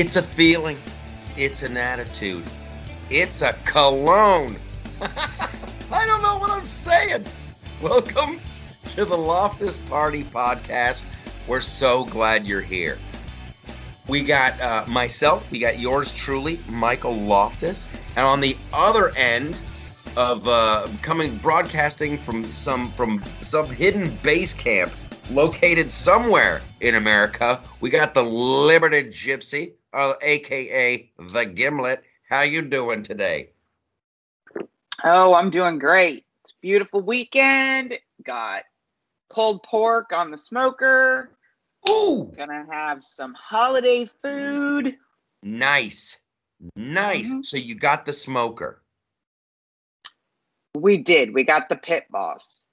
It's a feeling. It's an attitude. It's a cologne. I don't know what I'm saying. Welcome to the Loftus Party Podcast. We're so glad you're here. We got uh, myself, we got yours truly, Michael Loftus, and on the other end of uh, coming broadcasting from some from some hidden base camp located somewhere in America, we got the Liberty Gypsy, uh, aka the Gimlet. How you doing today? Oh, I'm doing great. It's a beautiful weekend. Got pulled pork on the smoker. Ooh, Gonna have some holiday food. nice, nice. Mhm. So you got the smoker, We did. We got the pit boss.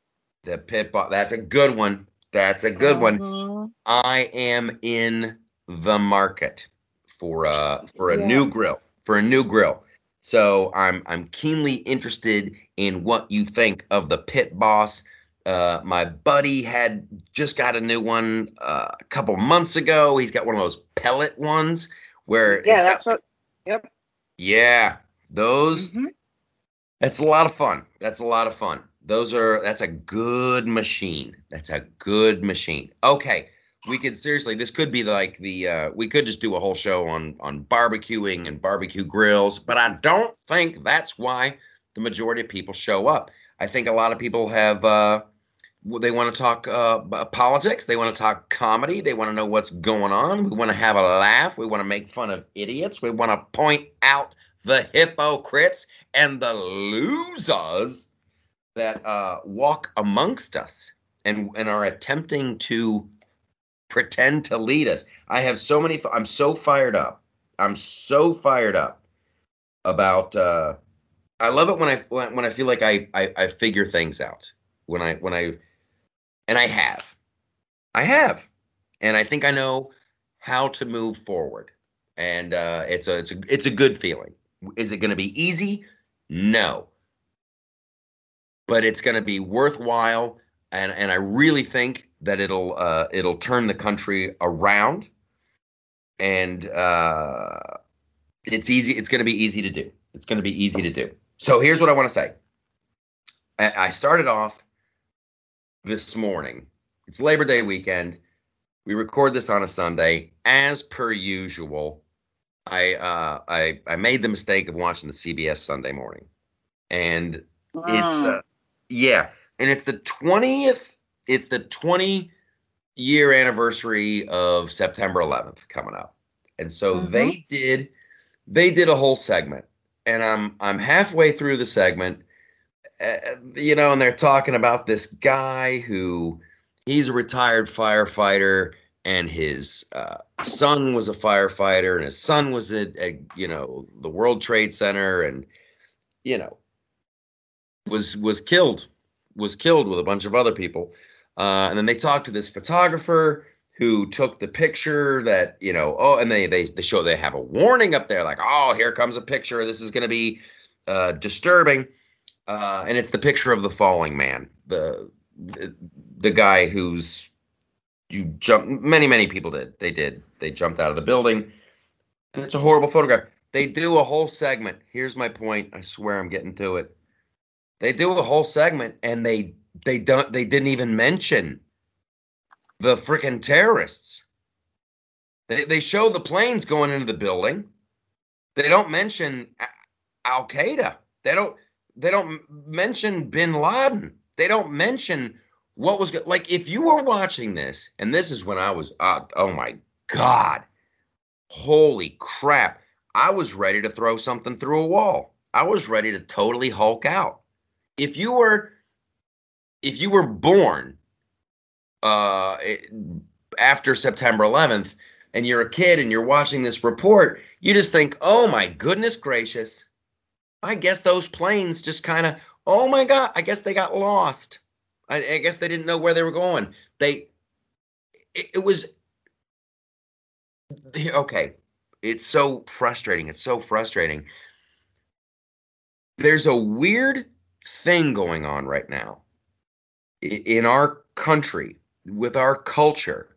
the pit boss. That's a good one. That's a good one. Mhm. I am in the market for uh for a Yeah. new grill for a new grill. So I'm I'm keenly interested in what you think of the Pit Boss. Uh, my buddy had just got a new one uh, a couple months ago. He's got one of those pellet ones where Yeah, that's what. Yep. yeah those Mhm. that's a lot of fun. That's a lot of fun. Those are that's a good machine. That's a good machine. Okay, we could seriously this could be like the uh, we could just do a whole show on on barbecuing and barbecue grills, but I don't think that's why the majority of people show up. I think a lot of people have uh, they want to talk uh, politics, they want to talk comedy, they want to know what's going on. We want to have a laugh, we want to make fun of idiots, we want to point out the hypocrites and the losers that uh, walk amongst us and and are attempting to pretend to lead us. I have so many. I'm so fired up. I'm so fired up about. Uh, I love it when I when, when I feel like I, I I figure things out. When I when I and I have, I have, and I think I know how to move forward. And uh, it's a it's a it's a good feeling. Is it going to be easy? No. But it's going to be worthwhile, and and I really think that it'll uh, it'll turn the country around, and uh, it's easy. It's going to be easy to do. It's going to be easy to do. So here's what I want to say. I I started off this morning. It's Labor Day weekend. We record this on a Sunday, as per usual. I uh, I I made the mistake of watching the CBS Sunday Morning, and it's Mm. uh, yeah, and it's the twentieth. It's the twenty year anniversary of September 11th coming up, and so Mhm. they did they did a whole segment, and I'm I'm halfway through the segment, uh, you know, and they're talking about this guy who he's a retired firefighter and his uh, son was a firefighter and his son was at, at you know the world trade center and you know was was killed was killed with a bunch of other people uh, and then they talked to this photographer who took the picture that you know oh and they they, they show they have a warning up there like oh here comes a picture. This is going to be uh, disturbing. Uh, and it's the picture of the falling man the the, the guy who's you jump many many people did. They did. They jumped out of the building. And it's a horrible photograph. They do a whole segment. Here's my point. I swear i'm getting to it. They do a whole segment and they they don't they didn't even mention the freaking terrorists. They, they show the planes going into the building. They don't mention al qaeda they don't they don't mention bin laden. They don't mention what was like if you were watching this and this is when i was uh, oh my god. Holy crap. I was ready to throw something through a wall. I was ready to totally hulk out. If you were if you were born uh after september 11th and you're a kid and you're watching this report you just think oh my goodness gracious i guess those planes just kind of oh my god i guess they got lost I, I guess they didn't know where they were going. They, it, it was, okay. It's so frustrating. It's so frustrating. There's a weird thing going on right now in our country with our culture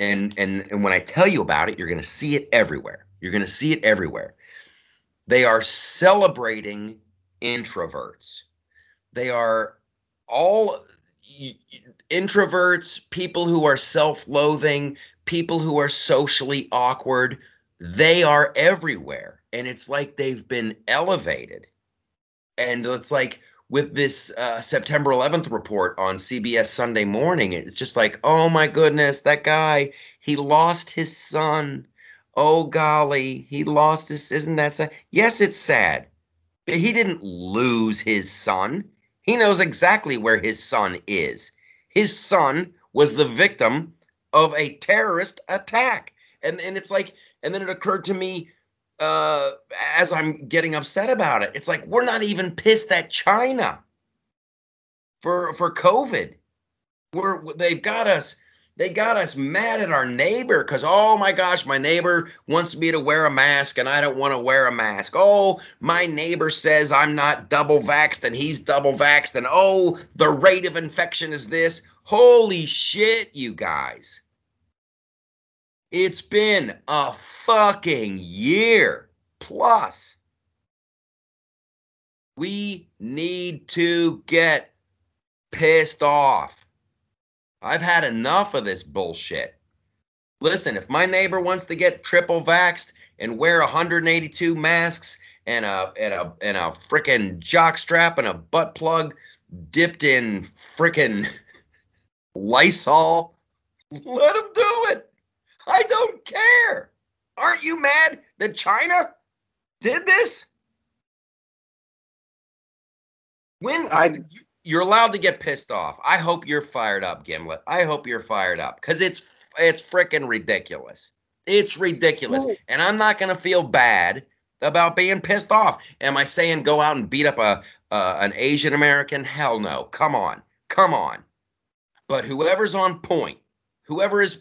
and and and when I tell you about it, you're going to see it everywhere. You're going to see it everywhere. They are celebrating introverts. They are all introverts, people who are self-loathing, people who are socially awkward. They are everywhere, and it's like they've been elevated. And it's like with this uh, September 11th report on CBS Sunday Morning, it's just like, oh my goodness, that guy, he lost his son. Oh golly, he lost his. Isn't that sad? Yes, it's sad. But he didn't lose his son. He knows exactly where his son is. His son was the victim of a terrorist attack. And, and it's like, and then it occurred to me uh, as I'm getting upset about it. It's like we're not even pissed at China for for COVID. We're they've got us they got us mad at our neighbor because oh my gosh, my neighbor wants me to wear a mask and I don't want to wear a mask. Oh, my neighbor says I'm not double vaxxed and he's double vaxxed, and oh, the rate of infection is this. Holy shit, you guys. It's been a fucking year plus. We need to get pissed off. I've had enough of this bullshit. Listen, if my neighbor wants to get triple vaxxed and wear 182 masks and a and a and a freaking jock strap and a butt plug dipped in freaking Lysol, let him do it. I don't care. Aren't you mad that China did this? When I you're allowed to get pissed off. I hope you're fired up, Gimlet. I hope you're fired up because it's it's freaking ridiculous. It's ridiculous, Ooh. and I'm not gonna feel bad about being pissed off. Am I saying go out and beat up a uh, an Asian American? Hell no. Come on, come on. But whoever's on point, whoever is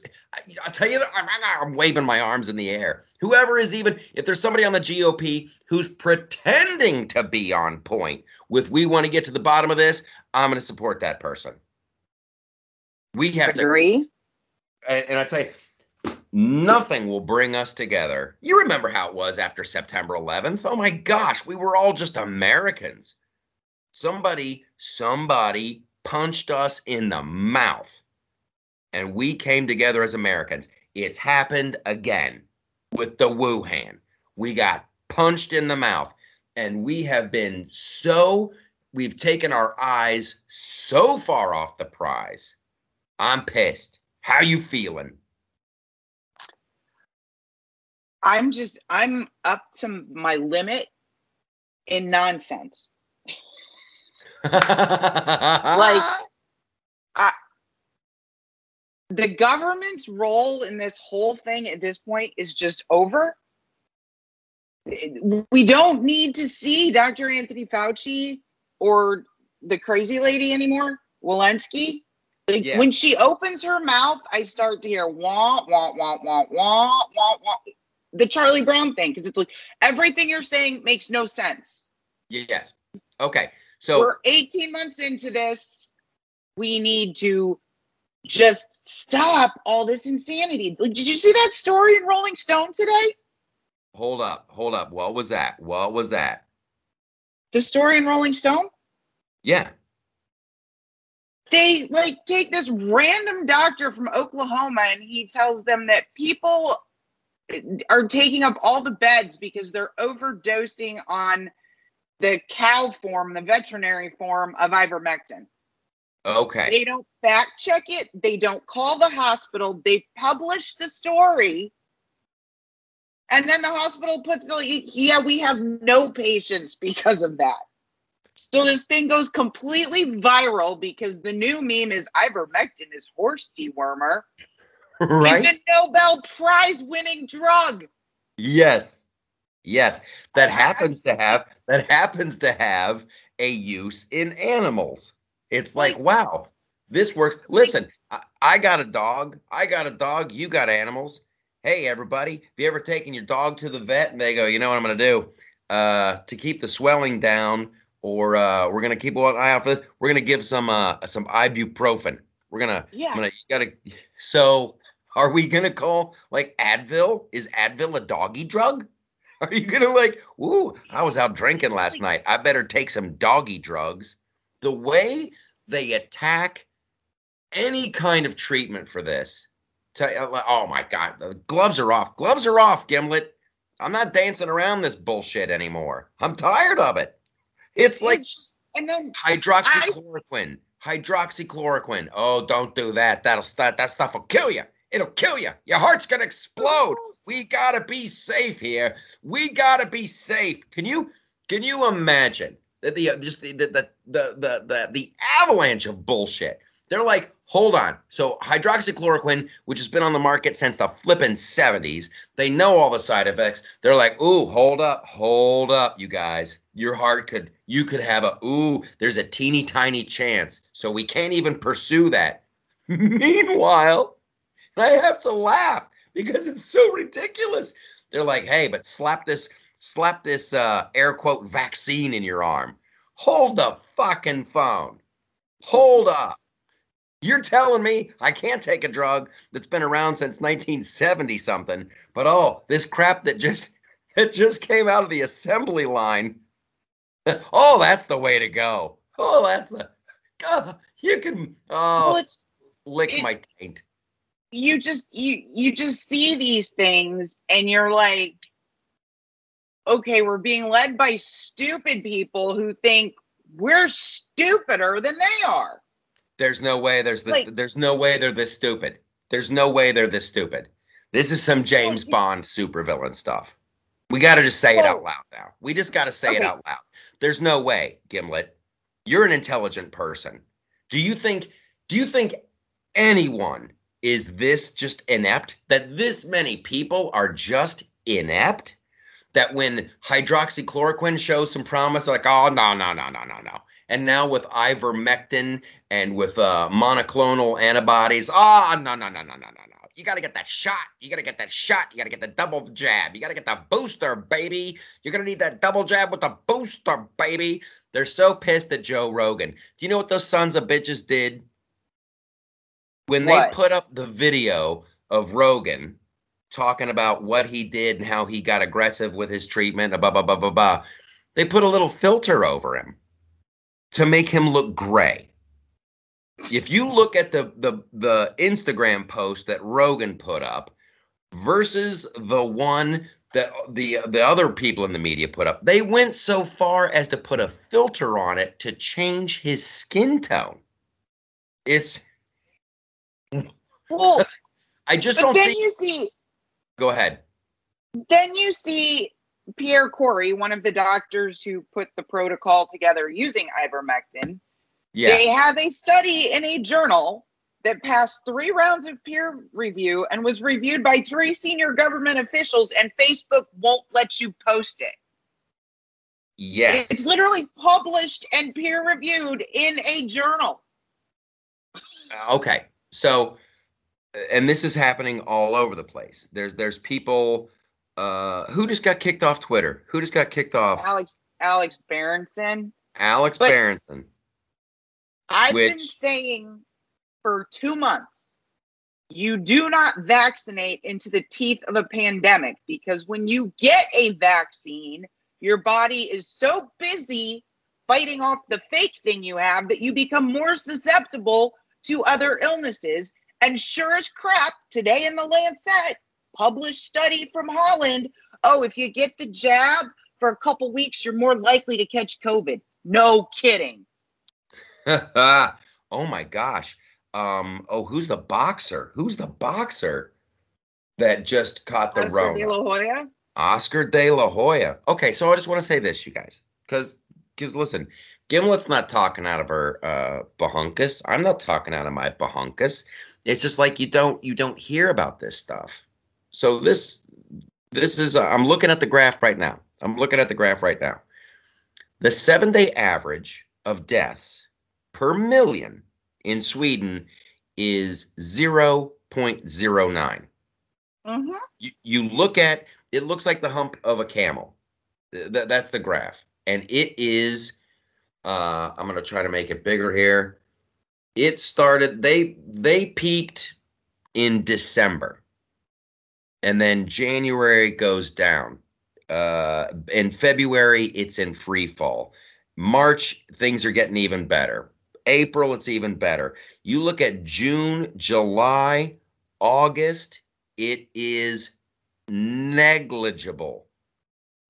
i'll tell you i'm waving my arms in the air. Whoever is even if there's somebody on the gop who's pretending to be on point with we want to get to the bottom of this i'm going to support that person. We have agree? To, and, and i tell you nothing will bring us together. You remember how it was after september 11th oh my gosh we were all just americans. Somebody somebody punched us in the mouth and we came together as Americans. It's happened again with the Wuhan. We got punched in the mouth, and we have been so we've taken our eyes so far off the prize. I'm pissed. How you feeling? I'm just I'm up to my limit in nonsense. like I the government's role in this whole thing at this point is just over. We don't need to see Dr. Anthony Fauci or the crazy lady anymore, Walensky. Like yeah. when she opens her mouth, I start to hear wah wah wah wah wah wah wah. The Charlie Brown thing, because it's like everything you're saying makes no sense. Yes. Okay. So we're 18 months into this. We need to just stop all this insanity. Did you see that story in Rolling Stone today? Hold up, hold up. What was that? What was that? The story in Rolling Stone? Yeah. They like take this random doctor from Oklahoma and he tells them that people are taking up all the beds because they're overdosing on the cow form, the veterinary form of ivermectin. Okay. They don't fact check it. They don't call the hospital. They publish the story. And then the hospital puts, yeah, we have no patients because of that. So this thing goes completely viral because the new meme is ivermectin is horse dewormer. Right. It's a Nobel Prize winning drug. Yes. Yes. That happens to have that happens to have a use in animals. It's like, wow, this works. Listen, I, I got a dog. I got a dog. You got animals. Hey, everybody, have you ever taken your dog to the vet and they go, you know what I'm going to do? Uh, to keep the swelling down, or uh, we're going to keep an eye out for this, we're going to give some uh, some ibuprofen. We're going to, yeah. Gonna, you got to, so Are we gonna call like Advil? Is Advil a doggy drug? Are you gonna like, ooh, I was out drinking last night. I better take some doggy drugs. The way they attack any kind of treatment for this, oh my God, the gloves are off. Gloves are off, Gimlet. I'm not dancing around this bullshit anymore. I'm tired of it. It's like It's just- and then hydroxychloroquine. Hydroxychloroquine. Oh, don't do that. That'll that, that stuff will kill you. It'll kill you. Your heart's gonna explode. We gotta be safe here. We gotta be safe. Can you can you imagine that the just the the the the the, the, avalanche of bullshit? They're like, hold on. So hydroxychloroquine, which has been on the market since the flippin' 70s, they know all the side effects. They're like, ooh, hold up, hold up, you guys. Your heart could, you could have a, ooh, there's a teeny tiny chance. So we can't even pursue that. Meanwhile, I have to laugh because it's so ridiculous. They're like, hey, but slap this, slap this uh, air quote vaccine in your arm. Hold the fucking phone. Hold up. You're telling me I can't take a drug that's been around since 1970 something, but oh, this crap that just that just came out of the assembly line. Oh, that's the way to go. Oh, that's the God, you can well, oh it's lick it- my taint. you just you you just see these things and you're like okay we're being led by stupid people who think we're stupider than they are There's no way there's this Like- there's no way they're this stupid. There's no way they're this stupid. This is some James Bond supervillain stuff. We got to just say it out loud now. We just got to say it out loud. There's no way, Gimlet. You're an intelligent person. Do you think do you think anyone is this just inept that this many people are just inept that when hydroxychloroquine shows some promise like oh no no no no no no and now with ivermectin and with uh, monoclonal antibodies. Oh, no, no, no, no, no, no, no. You got to get that shot. You got to get that shot. You got to get the double jab. You got to get the booster, baby. You're going to need that double jab with the booster, baby. They're so pissed at Joe Rogan. Do you know what those sons of bitches did? When they What? put up the video of Rogan talking about what he did and how he got aggressive with his treatment, blah, blah, blah, blah, blah, they put a little filter over him to make him look gray. If you look at the the the Instagram post that Rogan put up versus the one that the the other people in the media put up, they went so far as to put a filter on it to change his skin tone. It's well I just but don't then see. you see Go ahead. then you see pierre kory one of the doctors who put the protocol together using ivermectin Yeah. They have a study in a journal that passed three rounds of peer review and was reviewed by three senior government officials, and Facebook won't let you post it. yes. It's literally published and peer reviewed in a journal. Uh, okay so and this is happening all over the place there's there's people uh who just got kicked off twitter who just got kicked off Alex Alex Berenson. alex But- berenson I've been saying for two months, you do not vaccinate into the teeth of a pandemic because when you get a vaccine, your body is so busy fighting off the fake thing you have that you become more susceptible to other illnesses. And sure as crap, today in the Lancet, published study from Holland. Oh, if you get the jab for a couple weeks, you're more likely to catch COVID. No kidding. oh my gosh um oh who's the boxer who's the boxer that just caught the Oscar de la Hoya. Oscar De La Hoya. Okay, so I just want to say this, you guys, because because listen, Gimlet's not talking out of her uh, bahunkus. I'm not talking out of my bahunkus. It's just like you don't you don't hear about this stuff. So this this is uh, I'm looking at the graph right now. I'm looking at the graph right now. The seven day average of deaths per million in Sweden is 0.09 Mm-hmm. you, you look at it looks like the hump of a camel th- that's the graph and it is uh i'm going to try to make it bigger here it started they they peaked in December. And then January goes down. Uh, in February, it's in free fall. March, things are getting even better. April, it's even better. You look at June, July, August, it is negligible.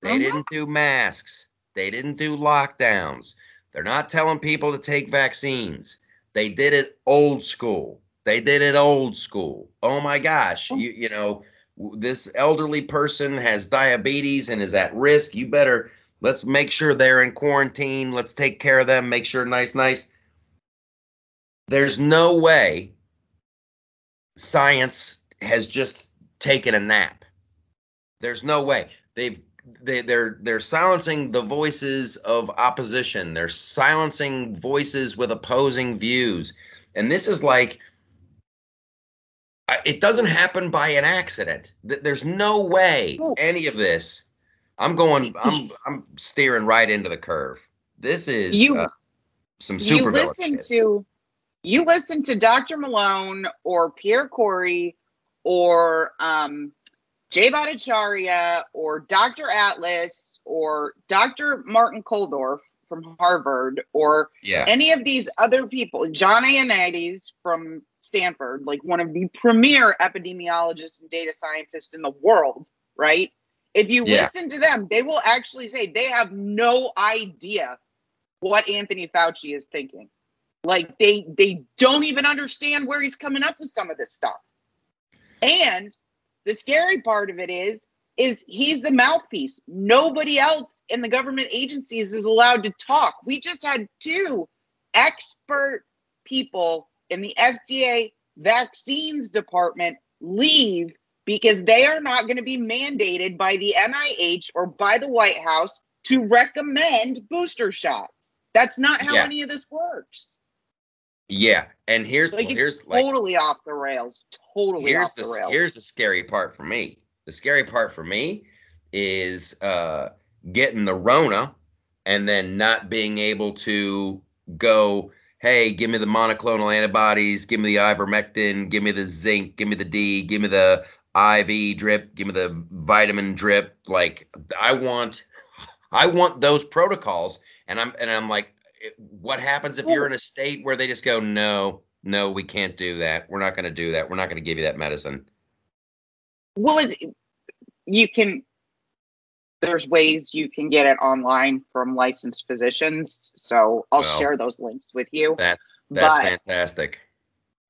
They Mhm. didn't do masks. They didn't do lockdowns. They're not telling people to take vaccines. They did it old school. They did it old school. Oh my gosh, oh. you you know, this elderly person has diabetes and is at risk. You better let's make sure they're in quarantine. Let's take care of them, make sure nice nice. There's no way science has just taken a nap. There's no way. They've they they're they're silencing the voices of opposition. They're silencing voices with opposing views. And this is like it doesn't happen by an accident. Th- There's no way any of this. I'm going. I'm I'm steering right into the curve. This is You- uh, some you super listen to you listen to Dr. Malone or Pierre Kory or um, Jay Bhattacharya or Dr. Atlas or Dr. Martin Kulldorff from Harvard or yeah any of these other people, John Ioannidis from Stanford, like one of the premier epidemiologists and data scientists in the world, right? If you Yeah. listen to them, they will actually say they have no idea what Anthony Fauci is thinking. Like they they don't even understand where he's coming up with some of this stuff. And the scary part of it is is he's the mouthpiece. Nobody else in the government agencies is allowed to talk. We just had two expert people in the FDA vaccines department leave because they are not going to be mandated by the NIH or by the White House to recommend booster shots. That's not how Yeah. any of this works. Yeah. And here's Like well, here's like totally off the rails. Totally here's off the the rails. here's the scary part for me. The scary part for me is uh, getting the Rona and then not being able to go. Hey, give me the monoclonal antibodies. Give me the ivermectin. Give me the zinc. Give me the D. Give me the IV drip. Give me the vitamin drip. Like I want, I want those protocols. And I'm and I'm like, what happens if you're in a state where they just go, no, no, we can't do that. We're not going to do that. We're not going to give you that medicine. well, it, you can. There's ways you can get it online from licensed physicians. So I'll Well, share those links with you. That's that's But, fantastic.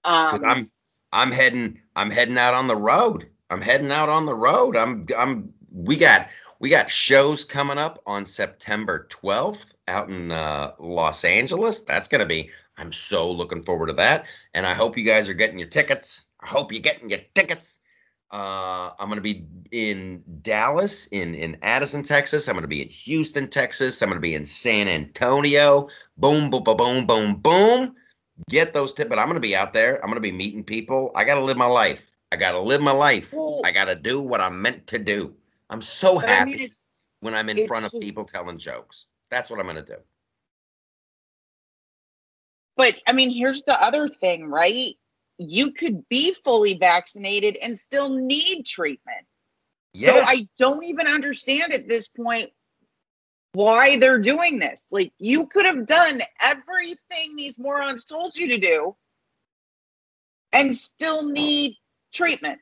Um, I'm I'm heading I'm heading out on the road. I'm heading out on the road. I'm I'm we got we got shows coming up on September 12th out in uh, Los Angeles. That's gonna be. I'm so looking forward to that, and I hope you guys are getting your tickets. I hope you're getting your tickets. Uh, I'm gonna be in Dallas, in in Addison, Texas. I'm gonna be in Houston, Texas. I'm gonna be in San Antonio. Boom, boom, boom, boom, boom, boom get those tips. But I'm gonna be out there. I'm gonna be meeting people. I gotta live my life. I gotta live my life. I gotta do what I'm meant to do. I'm so but I happy mean, when I'm in front of just- people telling jokes. That's what I'm gonna do. But I mean, here's the other thing, right? You could be fully vaccinated and still need treatment. So I don't even understand at this point why they're doing this. Like, you could have done everything these morons told you to do and still need treatment.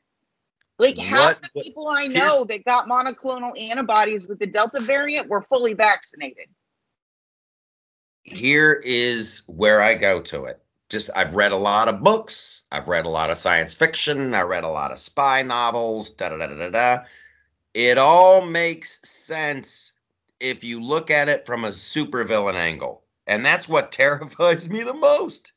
Like, half the people I know that got monoclonal antibodies with the Delta variant were fully vaccinated. here is where I go to it. Just I've read a lot of books. I've read a lot of science fiction. I read a lot of spy novels. Da da da da. da. It all makes sense if you look at it from a supervillain angle, and that's what terrifies me the most.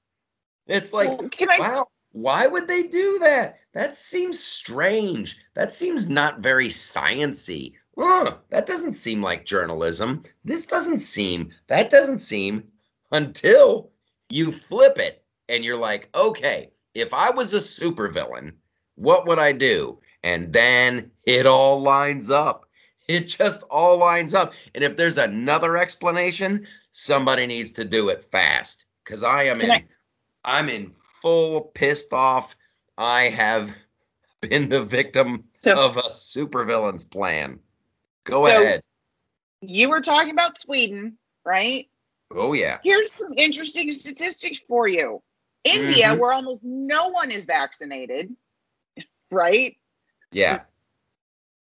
It's like, Well, can I wow, why would they do that? That seems strange. That seems not very sciency. Huh, that doesn't seem like journalism. This doesn't seem, that doesn't seem until you flip it and you're like, okay, if I was a supervillain, what would I do? And then it all lines up. It just all lines up. And if there's another explanation, somebody needs to do it fast because I am Can in I- I'm in full pissed off. I have been the victim So of a supervillain's plan. Go So- ahead. you were talking about Sweden, right? Oh yeah. Here's some interesting statistics for you. India, Mhm. where almost no one is vaccinated, right? Yeah.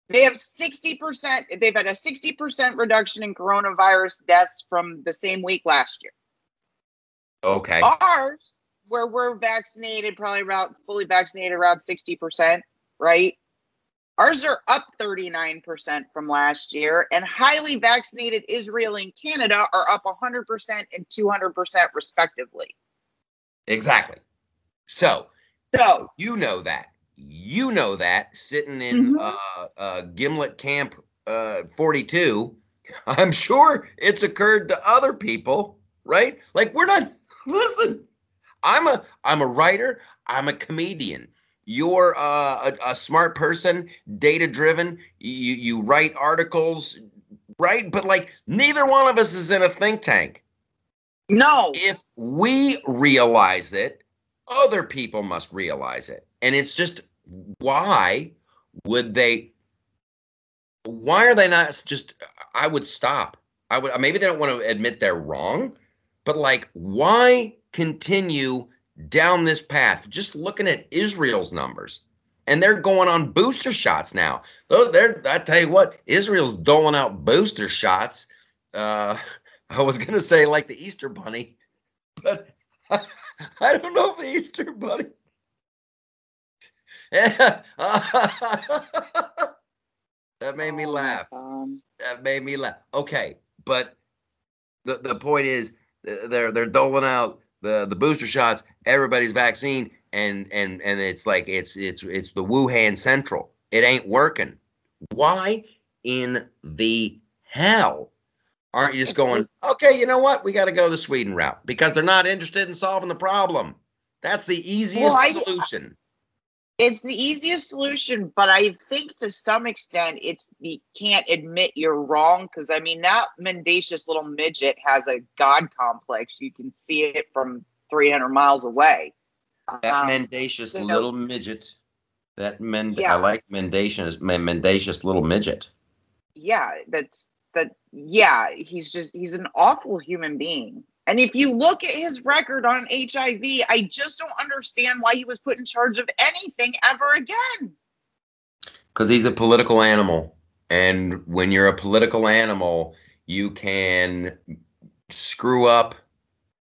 They have 60%, they've had a 60% reduction in coronavirus deaths from the same week last year. Okay. Ours, where we're vaccinated, probably about fully vaccinated around 60%, right? Ours are up 39% from last year, and highly vaccinated Israel and Canada are up 100% and 200% respectively. Exactly. So So, you know that. You know that sitting in Mhm. uh, uh, Gimlet Camp uh, 42. I'm sure it's occurred to other people, right? Like we're not. Listen, I'm a I'm a writer. I'm a comedian. You're uh, a, a smart person, data driven. You you write articles, right? But like neither one of us is in a think tank. no, If we realize it, other people must realize it. And it's just why would they why are they not just I would stop. I would maybe they don't want to admit they're wrong, but like why continue down this path just looking at Israel's numbers? And they're going on booster shots now. They're I tell you what, Israel's doling out booster shots. Uh I was gonna say like the Easter bunny, but I don't know if the Easter bunny. that made me Oh, laugh. That made me laugh. Okay, but the the point is they're they're doling out the the booster shots. Everybody's vaccine, and and and it's like it's it's it's the Wuhan Central. It ain't working. Why in the hell aren't you just It's going? Okay, you know what? We got to go the Sweden route because they're not interested in solving the problem. That's the easiest Well, I- solution. It's the easiest solution, but I think to some extent it's you can't admit you're wrong because I mean that mendacious little midget has a god complex. You can see it from 300 miles away. That Um, mendacious so- little midget. That mend. Yeah. I like mendacious mendacious little midget. yeah, that's that. Yeah, he's just he's an awful human being. And if you look at his record on HIV, I just don't understand why he was put in charge of anything ever again. Because he's a political animal. And when you're a political animal, you can screw up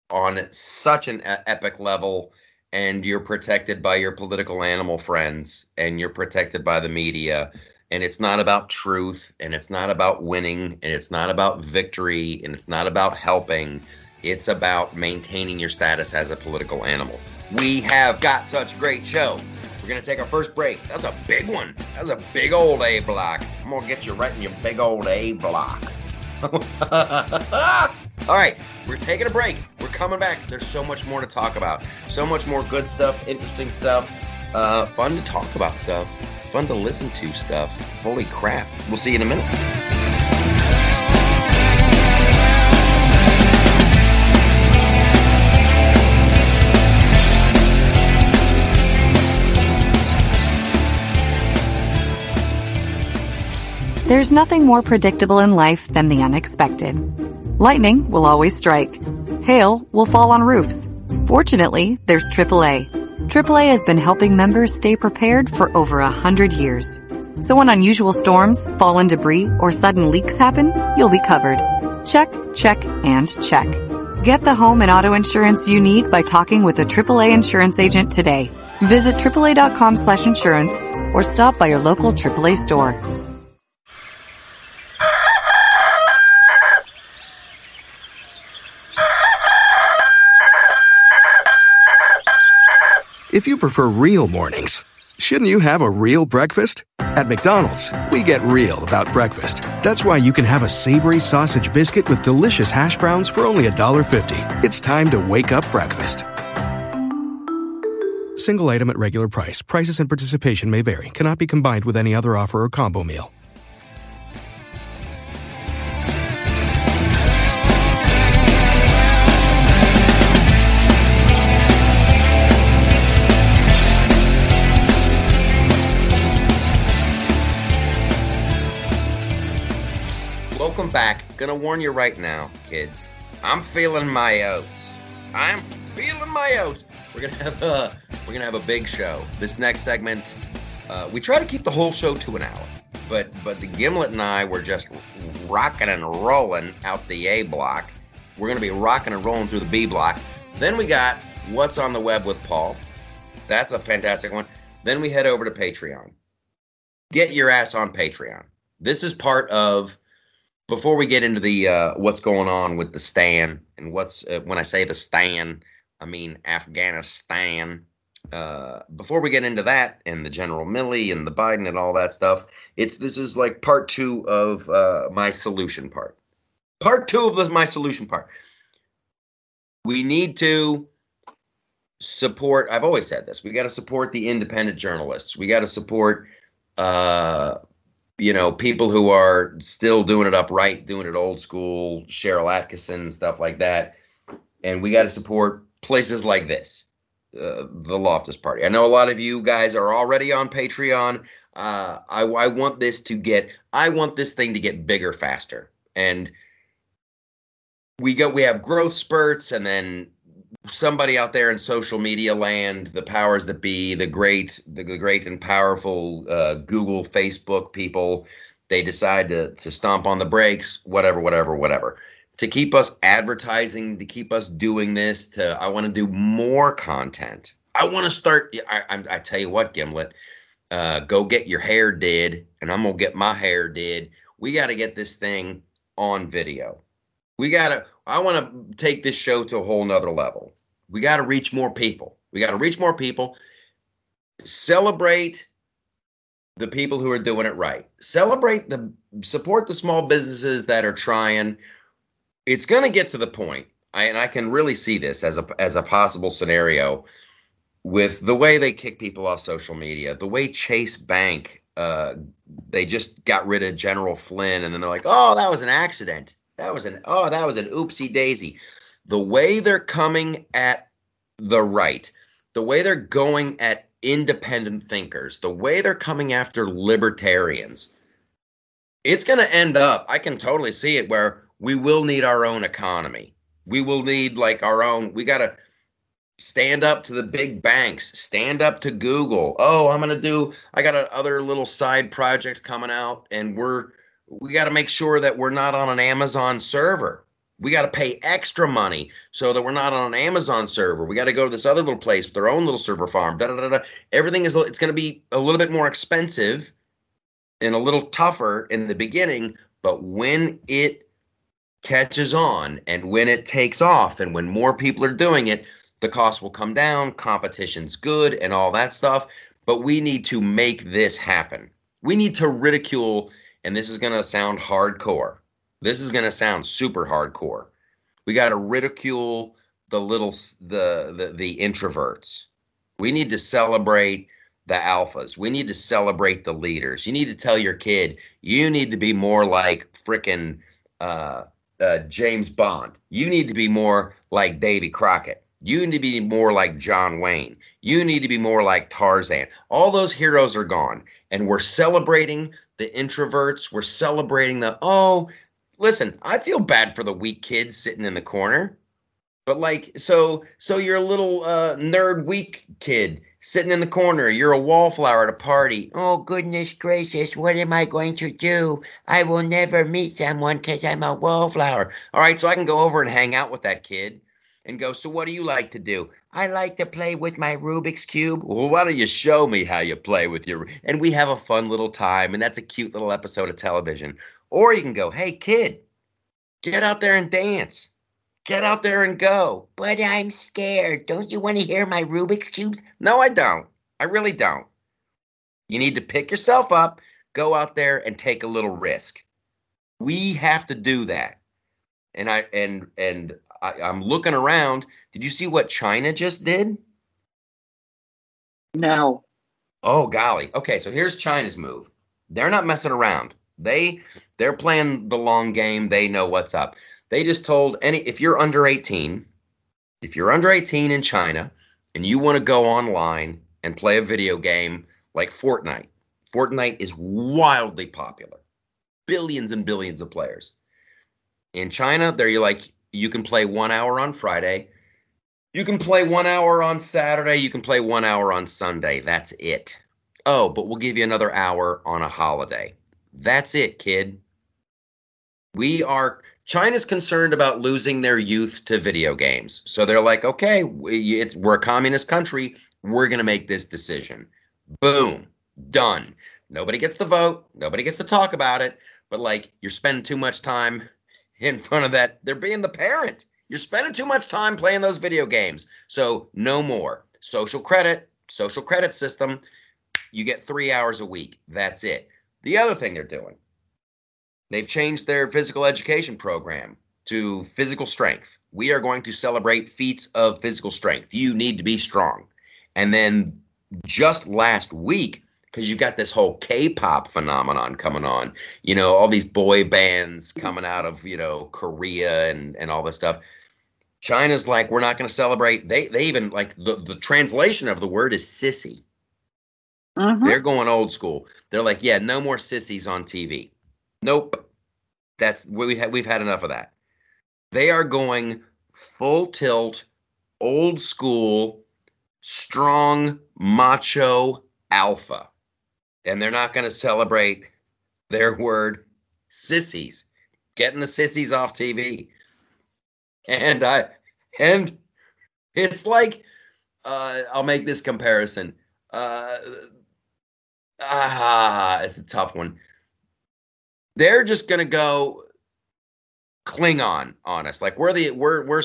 on such an epic level, and you're protected by your political animal friends, and you're protected by the media. And it's not about truth, and it's not about winning, and it's not about victory, and it's not about helping. It's about maintaining your status as a political animal. We have got such great show. We're gonna take our first break. That's a big one. That's a big old A block. I'm gonna get you right in your big old A block. All right, we're taking a break. We're coming back. There's so much more to talk about. So much more good stuff, interesting stuff, uh, fun to talk about stuff, fun to listen to stuff. Holy crap! We'll see you in a minute. There's nothing more predictable in life than the unexpected. Lightning will always strike. Hail will fall on roofs. Fortunately, there's AAA. AAA has been helping members stay prepared for over a hundred years. So when unusual storms, fallen debris, or sudden leaks happen, you'll be covered. Check, check, and check. Get the home and auto insurance you need by talking with a AAA insurance agent today. Visit AAA.com slash insurance or stop by your local AAA store. If you prefer real mornings, shouldn't you have a real breakfast? At McDonald's, we get real about breakfast. That's why you can have a savory sausage biscuit with delicious hash browns for only $1.50. It's time to wake up breakfast. Single item at regular price. Prices and participation may vary. Cannot be combined with any other offer or combo meal. Welcome back. Gonna warn you right now, kids. I'm feeling my oats. I'm feeling my oats. We're gonna have a we're gonna have a big show. This next segment, uh, we try to keep the whole show to an hour, but but the Gimlet and I were just rocking and rolling out the A block. We're gonna be rocking and rolling through the B block. Then we got what's on the web with Paul. That's a fantastic one. Then we head over to Patreon. Get your ass on Patreon. This is part of before we get into the uh, what's going on with the Stan and what's uh, when I say the Stan, I mean Afghanistan. Uh, before we get into that and the General Milley and the Biden and all that stuff, it's this is like part two of uh, my solution part. Part two of the, my solution part. We need to support. I've always said this. We got to support the independent journalists. We got to support uh, you know, people who are still doing it upright, doing it old school, Sharyl Attkisson, stuff like that. And we got to support places like this, uh, the Loftus Party. I know a lot of you guys are already on Patreon. Uh, I, I want this to get, I want this thing to get bigger faster. And we go, we have growth spurts and then somebody out there in social media land, the powers that be, the great, the, great and powerful uh, Google, Facebook people, they decide to to stomp on the brakes, whatever, whatever, whatever. To keep us advertising, to keep us doing this, to I want to do more content. I want to start. I, I, I tell you what, Gimlet, uh, go get your hair did, and I'm gonna get my hair did. We got to get this thing on video. We got to I want to take this show to a whole nother level. We got to reach more people. We got to reach more people. Celebrate the people who are doing it right. Celebrate the support the small businesses that are trying. It's going to get to the point, I, and I can really see this as a as a possible scenario with the way they kick people off social media, the way Chase Bank uh, they just got rid of General Flynn, and then they're like, "Oh, that was an accident." That was an oh, that was an oopsie daisy. The way they're coming at the right, the way they're going at independent thinkers, the way they're coming after libertarians, it's going to end up. I can totally see it where we will need our own economy. We will need like our own. We got to stand up to the big banks stand up to google oh i'm going to do i got another little side project coming out and we're we got to make sure that we're not on an Amazon server. We got to pay extra money so that we're not on an Amazon server. We got to go to this other little place with their own little server farm. Da, da, da, da. Everything is it's going to be a little bit more expensive and a little tougher in the beginning, but when it catches on and when it takes off and when more people are doing it, the cost will come down, competition's good and all that stuff, but we need to make this happen. We need to ridicule and this is going to sound hardcore. This is going to sound super hardcore. We got to ridicule the little the, the the introverts. We need to celebrate the alphas. We need to celebrate the leaders. You need to tell your kid you need to be more like frickin' uh, uh, James Bond. You need to be more like Davy Crockett. You need to be more like John Wayne. You need to be more like Tarzan. All those heroes are gone, and we're celebrating the introverts. We're celebrating the, oh, listen, I feel bad for the weak kids sitting in the corner. But like, so, so you're a little uh, nerd weak kid sitting in the corner. You're a wallflower at a party. Oh, goodness gracious, what am I going to do? I will never meet someone because I'm a wallflower. All right, so I can go over and hang out with that kid and go, So what do you like to do? I like to play with my Rubik's Cube. Well, why don't you show me how you play with your. And we have a fun little time, and that's a cute little episode of television. Or you can go, Hey, kid, get out there and dance. Get out there and go. But I'm scared. Don't you want to hear my Rubik's Cubes? No, I don't. I really don't. You need to pick yourself up, go out there and take a little risk. We have to do that. And I and and I, I'm looking around. Did you see what China just did? No. Oh golly. Okay, so here's China's move. They're not messing around. They they're playing the long game. They know what's up. They just told any if you're under 18, if you're under 18 in China and you want to go online and play a video game like Fortnite. Fortnite is wildly popular. billions and billions of players. In China, they're like you can play one hour on Friday, you can play one hour on Saturday, you can play one hour on Sunday. That's it. Oh, but we'll give you another hour on a holiday. That's it, kid. We are China's concerned about losing their youth to video games. So they're like, okay, we, we're a communist country. We're going to make this decision. Boom, done. Nobody gets the vote. Nobody gets to talk about it. But like, you're spending too much time in front of that. They're being the parent. You're spending too much time playing those video games. So no more. Social credit, social credit system. You get three hours a week. That's it. The other thing they're doing, they've changed their physical education program to physical strength. We are going to celebrate feats of physical strength. You need to be strong. And then just last week, because you've got this whole K-pop phenomenon coming on. You know, all these boy bands coming out of you know Korea and and all this stuff. China's like, we're not going to celebrate. They they even like the the translation of the word is sissy. Mhm. They're going old school. They're like, yeah, no more sissies on TV. Nope. That's we had we've had enough of that. They are going full tilt, old school, strong, macho alpha. And they're not going to celebrate their word sissies. Getting the sissies off TV. And I and it's like uh I'll make this comparison. Uh ah, it's a tough one. They're just gonna go Klingon on us. Like we're the we're we're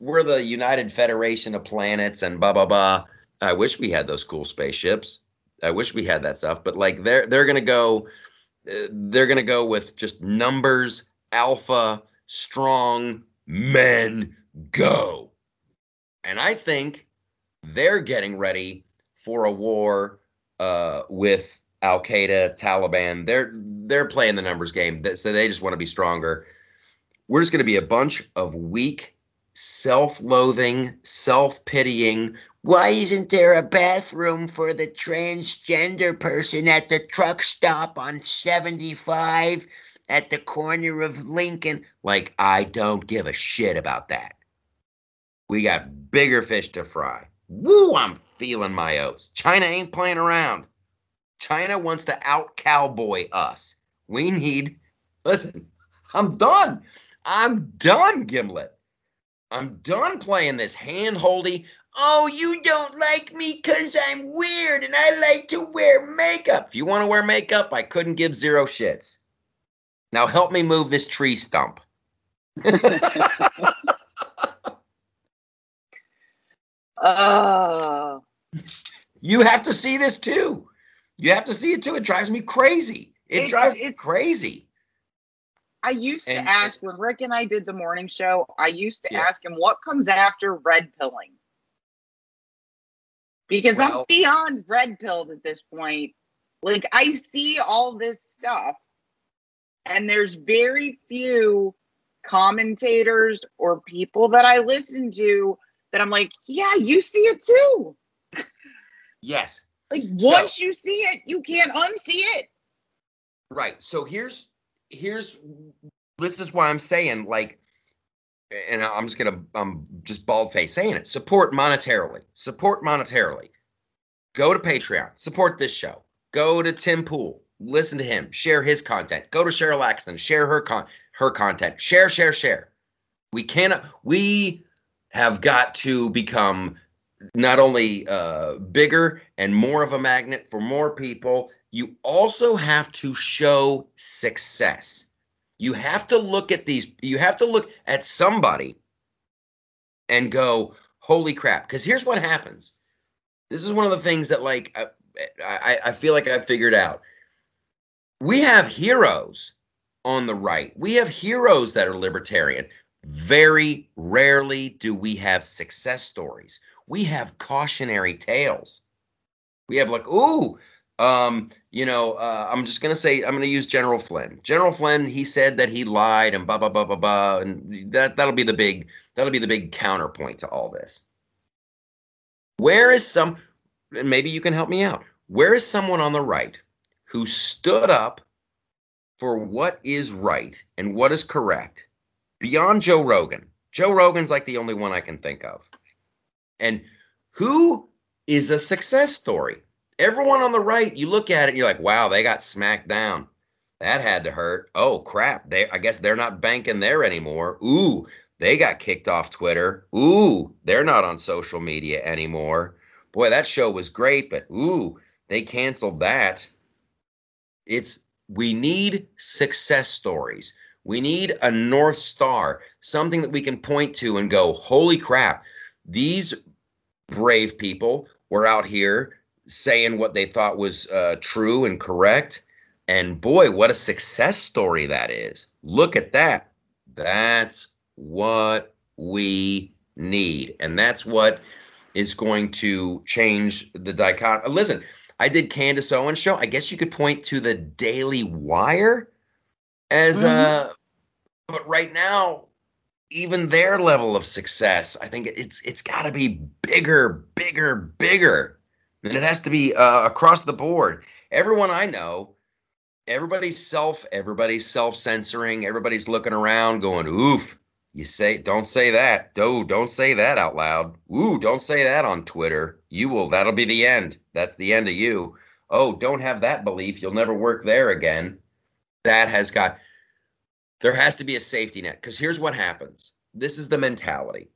we're the United Federation of Planets and blah blah blah. I wish we had those cool spaceships. I wish we had that stuff. But like they're they're gonna go uh, they're gonna go with just numbers, alpha, strong men go. And I think they're getting ready for a war uh, with Al Qaeda, Taliban. They're they're playing the numbers game, so they just want to be stronger. We're just to be a bunch of weak, self-loathing, self-pitying. Why isn't there a bathroom for the transgender person at the truck stop on 75 at the corner of Lincoln? Like I don't give a shit about that. We got bigger fish to fry. Woo, I'm feeling my oats. China ain't playing around. China wants to out cowboy us. We need, listen, I'm done. I'm done, Gimlet. I'm done playing this hand holdy. Oh, you don't like me because I'm weird and I like to wear makeup. If you want to wear makeup, I couldn't give zero shits. Now help me move this tree stump. Oh, You have to see this too. You have to see it too. It drives me crazy. It, It- drives me crazy. I used to ask when Rick and I did the morning show. I used to Yeah. ask him what comes after red pilling because Well- I'm beyond red pilled at this point. Like I see all this stuff, and there's very few commentators or people that I listen to that I'm like, yeah, you see it too. Yes. Like So- once you see it, you can't unsee it. Right. So here's here's this is why I'm saying like and I'm just gonna I'm just bald face saying it. Support monetarily. Support monetarily. Go to Patreon. Support this show. Go to Tim Pool. Listen to him. Share his content. Go to Cheryl Axon. Share her con her content. Share, share, share. We cannot we have got to become not only uh, bigger and more of a magnet for more people, you also have to show success. You have to look at these, you have to look at somebody and go, holy crap. Because here's what happens. This is one of the things that, like, I, I, I feel like I figured out. We have heroes on the right, we have heroes that are libertarian. Very rarely do we have success stories. We have cautionary tales. We have like, ooh, um, you know, uh, I'm just gonna say I'm gonna use General Flynn. General Flynn, he said that he lied and blah blah blah blah blah, and that that'll be the big that'll be the big counterpoint to all this. Where is some? Maybe you can help me out. Where is someone on the right who stood up for what is right and what is correct beyond Joe Rogan. Joe Rogan's like the only one I can think of. And who is a success story? Everyone on the right, you look at it, you're like, wow, they got smacked down. That had to hurt. Oh crap. They I guess they're not banking there anymore. Ooh, they got kicked off Twitter. Ooh, they're not on social media anymore. Boy, that show was great, but ooh, they canceled that. It's we need success stories. We need a North Star, something that we can point to and go, holy crap, these brave people were out here saying what they thought was uh, true and correct. And boy, what a success story that is. Look at that. That's what we need. And that's what is going to change the dichotomy. Listen, I did Candace Owens show. I guess you could point to the Daily Wire as mm-hmm. uh but right now even their level of success, I think it's it's got to be bigger, bigger, bigger. And it has to be uh, across the board. Everyone I know, everybody's self, everybody's self-censoring, everybody's looking around going, "Oof, you say don't say that. Do don't say that out loud. Ooh, don't say that on Twitter. You will that'll be the end. That's the end of you. Oh, don't have that belief. You'll never work there again. That has got there has to be a safety net because here's what happens. This is the mentality.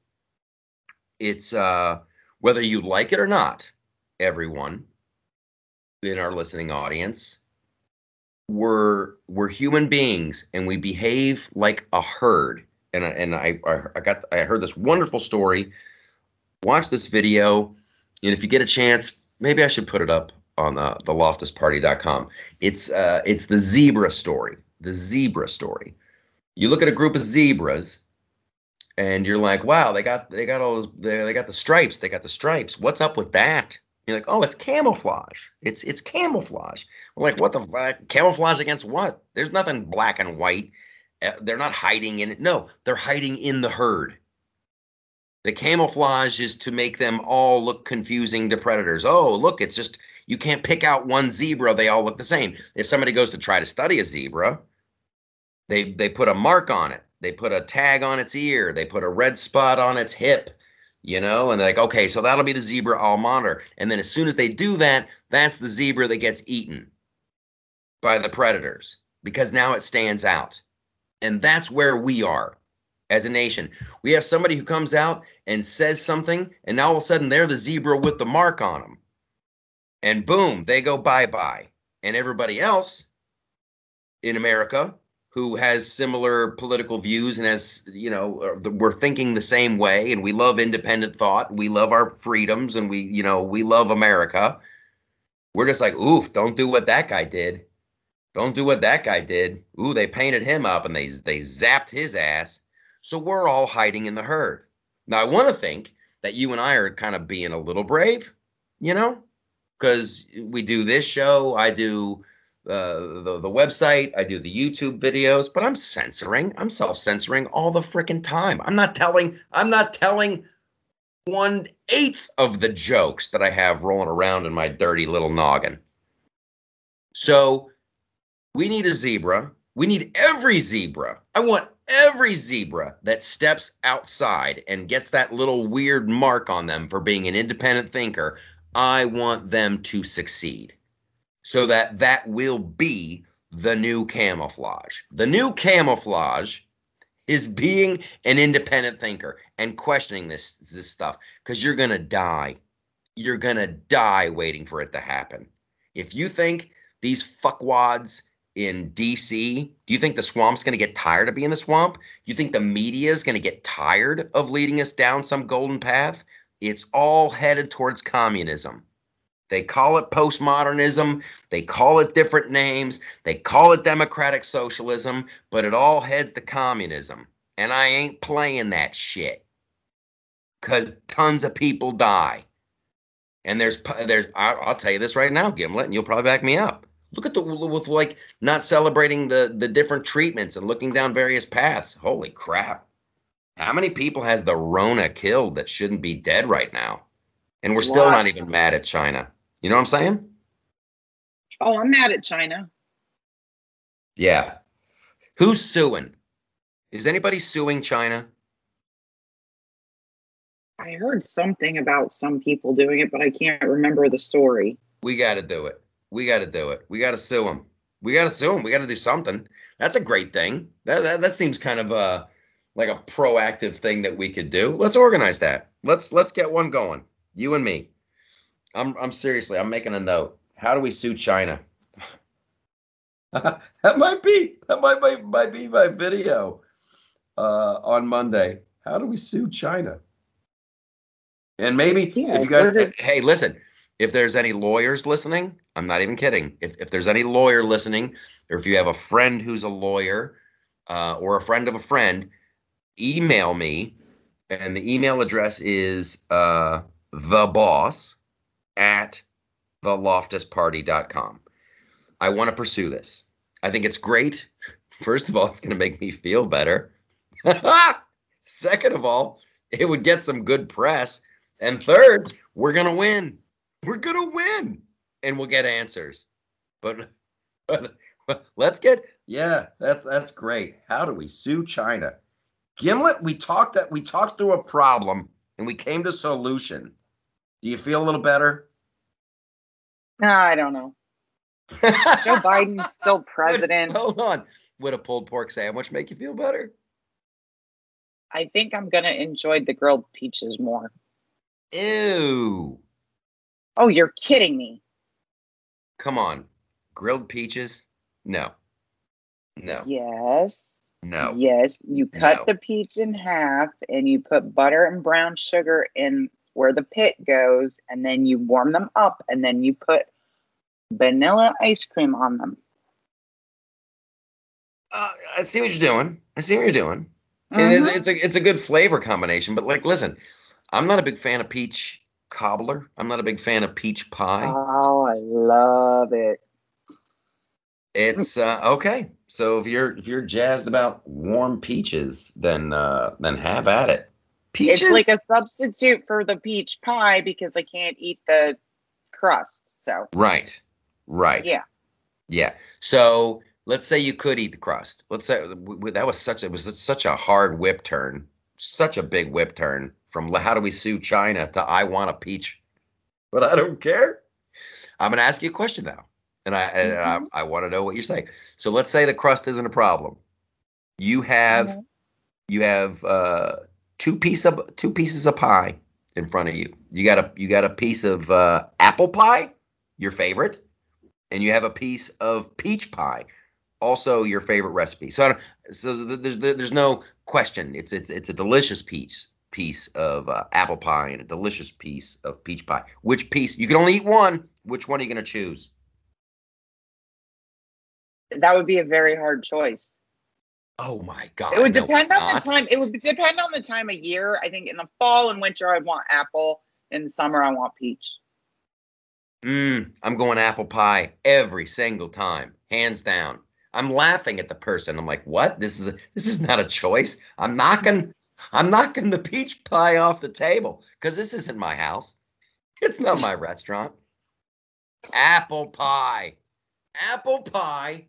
It's uh whether you like it or not, everyone in our listening audience, we're we're human beings and we behave like a herd and I, and I I got I heard this wonderful story. Watch this video, and if you get a chance, maybe I should put it up on uh, the loftusparty.com. It's uh it's the zebra story. The zebra story. You look at a group of zebras, and you're like, wow, they got they got all those, they, they got the stripes. They got the stripes. What's up with that? You're like, oh, it's camouflage. It's it's camouflage. We're like, what the fuck? Camouflage against what? There's nothing black and white. Uh, they're not hiding in it. No, they're hiding in the herd. The camouflage is to make them all look confusing to predators. Oh, look, it's just you can't pick out one zebra. They all look the same. If somebody goes to try to study a zebra, they they put a mark on it. They put a tag on its ear. They put a red spot on its hip. You know, and they're like, okay, so that'll be the zebra I'll monitor. And then as soon as they do that, that's the zebra that gets eaten by the predators because now it stands out. And that's where we are as a nation. We have somebody who comes out and says something, and now all of a sudden they're the zebra with the mark on them. And boom, they go bye bye. And everybody else in America who has similar political views and has, you know, uh, we're thinking the same way and we love independent thought. We love our freedoms and we, you know, we love America. We're just like, oof, don't do what that guy did. Don't do what that guy did. Ooh, they painted him up and they they zapped his ass. So we're all hiding in the herd. Now I want to think that you and I are kind of being a little brave, you know, because we do this show. I do uh, the the website. I do the YouTube videos, but I'm censoring. I'm self censoring all the freaking time. I'm not telling. I'm not telling one eighth of the jokes that I have rolling around in my dirty little noggin. So we need a zebra. We need every zebra. I want every zebra that steps outside and gets that little weird mark on them for being an independent thinker. I want them to succeed so that that will be the new camouflage. The new camouflage is being an independent thinker and questioning this this stuff because you're gonna die. You're gonna die waiting for it to happen. If you think these fuckwads in DC, do you think the swamp's going to get tired of being the swamp? You think the media is going to get tired of leading us down some golden path? It's all headed towards communism. They call it postmodernism, they call it different names, they call it democratic socialism, but it all heads to communism. And I ain't playing that shit. Cuz tons of people die. And there's there's I'll tell you this right now, Gimlet, and you'll probably back me up Look at the with like not celebrating the the different treatments and looking down various paths. Holy crap. How many people has the Rona killed that shouldn't be dead right now? And we're still not even mad at China. You know what I'm saying? Oh, I'm mad at China. Yeah. Who's suing? Is anybody suing China? I heard something about some people doing it, but I can't remember the story. We got to do it. We got to do it. We got to sue them. We got to sue them. We got to do something. That's a great thing. That, that that seems kind of uh like a proactive thing that we could do. Let's organize that. Let's let's get one going. You and me. I'm I'm seriously. I'm making a note. How do we sue China? that might be that might, might might be my video uh, on Monday. How do we sue China? And maybe Yeah, if you guys, where did- hey, listen, if there's any lawyers listening, I'm not even kidding. If if there's any lawyer listening, or if you have a friend who's a lawyer, uh, or a friend of a friend, email me, and the email address is uh, the boss at theloftusparty.com. I want to pursue this. I think it's great. First of all, it's going to make me feel better. Second of all, it would get some good press. And third, we're going to win. We're going to win. And we'll get answers. But, but let's get yeah, that's that's great. How do we sue China? Gimlet, we talked that we talked through a problem and we came to solution. Do you feel a little better? No, I don't know. Joe Biden's still president. Hold on. Would a pulled pork sandwich make you feel better? I think I'm gonna enjoy the grilled peaches more. Ew. Oh, you're kidding me. Come on. Grilled peaches? No. No. Yes. No. Yes. You cut No. the peach in half and you put butter and brown sugar in where the pit goes, and then you warm them up, and then you put vanilla ice cream on them. Uh, I see what you're doing. I see what you're doing. And Mhm. it's, it's a it's a good flavor combination. But like, listen, I'm not a big fan of peach cobbler. I'm not a big fan of peach pie. Oh, I love it. It's uh, okay. So if you're if you're jazzed about warm peaches, then uh, then have at it. Peaches, It's like a substitute for the peach pie because I can't eat the crust. So right, right, yeah. yeah. So let's say you could eat the crust. Let's say that was such it was such a hard whip turn, such a big whip turn from how do we sue China to I want a peach, but I don't care. I'm gonna ask you a question now, and I and Mhm. I, I want to know what you're saying. So let's say the crust isn't a problem. You have Mhm. you have uh, two piece of two pieces of pie in front of you. You got a you got a piece of uh, apple pie, your favorite, and you have a piece of peach pie, also your favorite recipe. So so there's there's no question. It's it's it's a delicious piece piece of uh, apple pie and a delicious piece of peach pie. Which piece? You can only eat one. Which one are you gonna choose? That would be a very hard choice. Oh my god! It would no, depend on the time. It would depend on the time of year. I think in the fall and winter, I want apple. In the summer, I want peach. Mm, I'm going apple pie every single time, hands down. I'm laughing at the person. I'm like, "What? This is a, this is not a choice. I'm knocking I'm knocking the peach pie off the table because this isn't my house. It's not my restaurant. Apple pie. Apple pie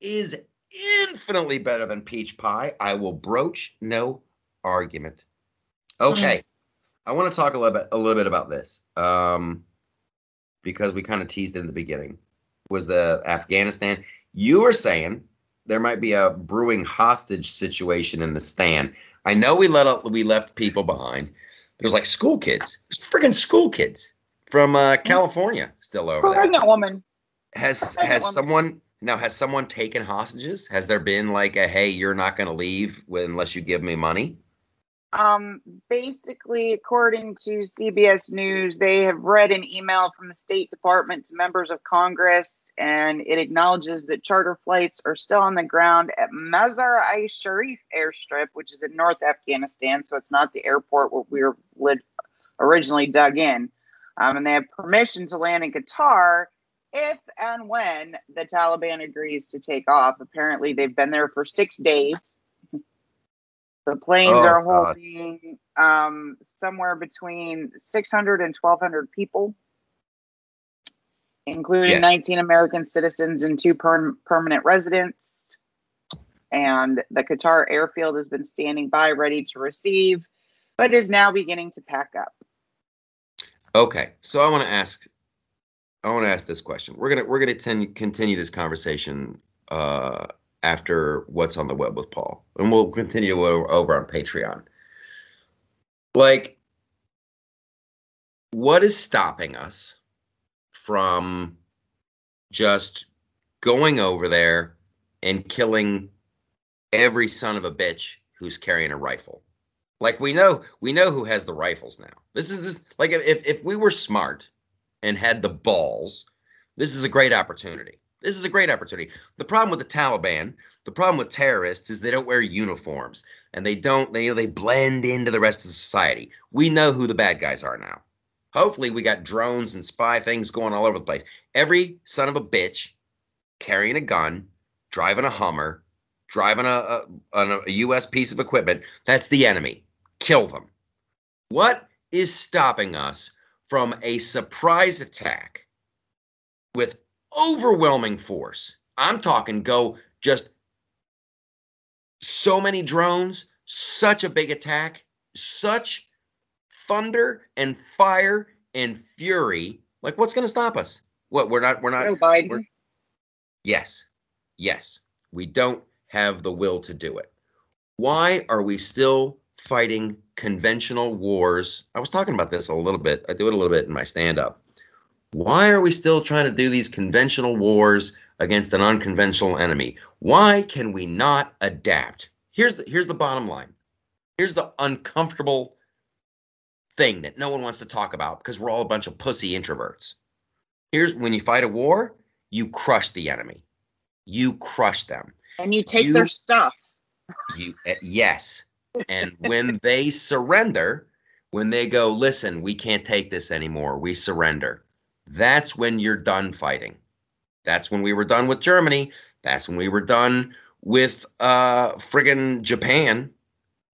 is infinitely better than peach pie. I will broach no argument. Okay. I want to talk a little bit a little bit about this. Um because we kind of teased it in the beginning, was the Afghanistan. You were saying there might be a brewing hostage situation in the stand. I know we let up, we left people behind. There's like school kids, freaking school kids from uh, California still over there. Pregnant woman. Has pregnant has woman. someone now has someone taken hostages? Has there been like a hey, you're not going to leave unless you give me money? Um, basically, according to CBS News, they have read an email from the State Department to members of Congress, and it acknowledges that charter flights are still on the ground at Mazar i Sharif airstrip, which is in North Afghanistan. So it's not the airport where we were originally dug in. Um, and they have permission to land in Qatar if and when the Taliban agrees to take off. Apparently, they've been there for six days. The planes Oh, are holding um, somewhere between 600 and 1,200 people, including Yes. 19 American citizens and two per- permanent residents. and the Qatar airfield has been standing by ready to receive, but is now beginning to pack up. Okay, so I want to ask, I want to ask this question. We're gonna we're gonna ten, continue this conversation uh, after what's on the web with Paul, and we'll continue over, over on Patreon. Like, what is stopping us from just going over there and killing every son of a bitch who's carrying a rifle? Like we know we know who has the rifles now. This is just, like if if we were smart and had the balls, this is a great opportunity. This is a great opportunity. The problem with the Taliban, the problem with terrorists is they don't wear uniforms and they don't they they blend into the rest of society. We know who the bad guys are now. Hopefully we got drones and spy things going all over the place. Every son of a bitch carrying a gun, driving a Hummer, driving a, a, a US piece of equipment, that's the enemy kill them. What is stopping us from a surprise attack with overwhelming force? I'm talking go just so many drones, such a big attack, such thunder and fire and fury. Like, what's going to stop us? What we're not, we're not. Joe Biden. we're- yes, yes, we don't have the will to do it. Why are we still fighting conventional wars? I was talking about this a little bit. I do it a little bit in my stand up. Why are we still trying to do these conventional wars against an unconventional enemy? Why can we not adapt? Here's the here's the bottom line. Here's the uncomfortable thing that no one wants to talk about because we're all a bunch of pussy introverts. Here's when you fight a war, you crush the enemy. You crush them. And you take You- their stuff. You uh, yes. And when they surrender, when they go, listen, we can't take this anymore. We surrender. That's when you're done fighting. That's when we were done with Germany. That's when we were done with uh friggin' Japan.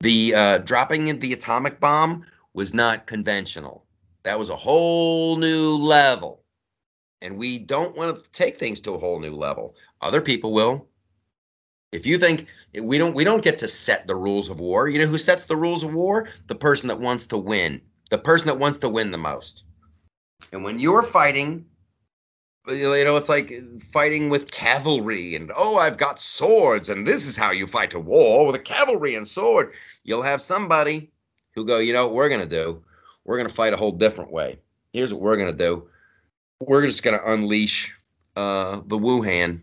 The uh dropping in the atomic bomb was not conventional. That was a whole new level. And we don't want to take things to a whole new level. Other people will. If you think we don't we don't get to set the rules of war. You know who sets the rules of war? The person that wants to win. The person that wants to win the most. And when you're fighting you know it's like fighting with cavalry and oh I've got swords and this is how you fight a war with a cavalry and sword. You'll have somebody who go, "You know what we're to do? We're to fight a whole different way. Here's what we're to do. We're just to unleash uh the Wuhan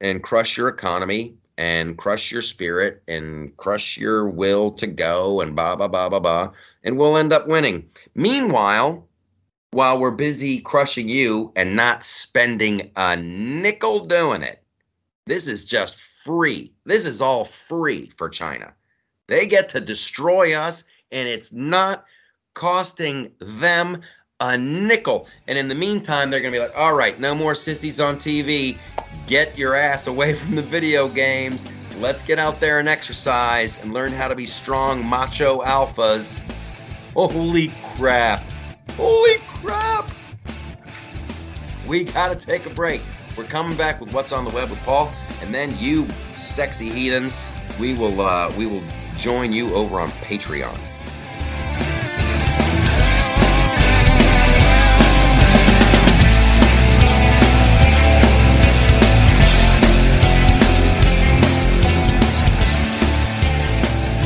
and crush your economy and crush your spirit and crush your will to go and blah blah blah blah blah and we'll end up winning. Meanwhile while we're busy crushing you and not spending a nickel doing it this is just free. This is all free for china. They get to destroy us and it's not costing them a nickel and in the meantime they're going to be like all right no more sissies on tv get your ass away from the video games. Let's get out there and exercise and learn how to be strong macho alphas. Holy crap. Holy crap. We got to take a break. We're coming back with what's on the web with Paul and then you sexy heathens, we will uh we will join you over on Patreon.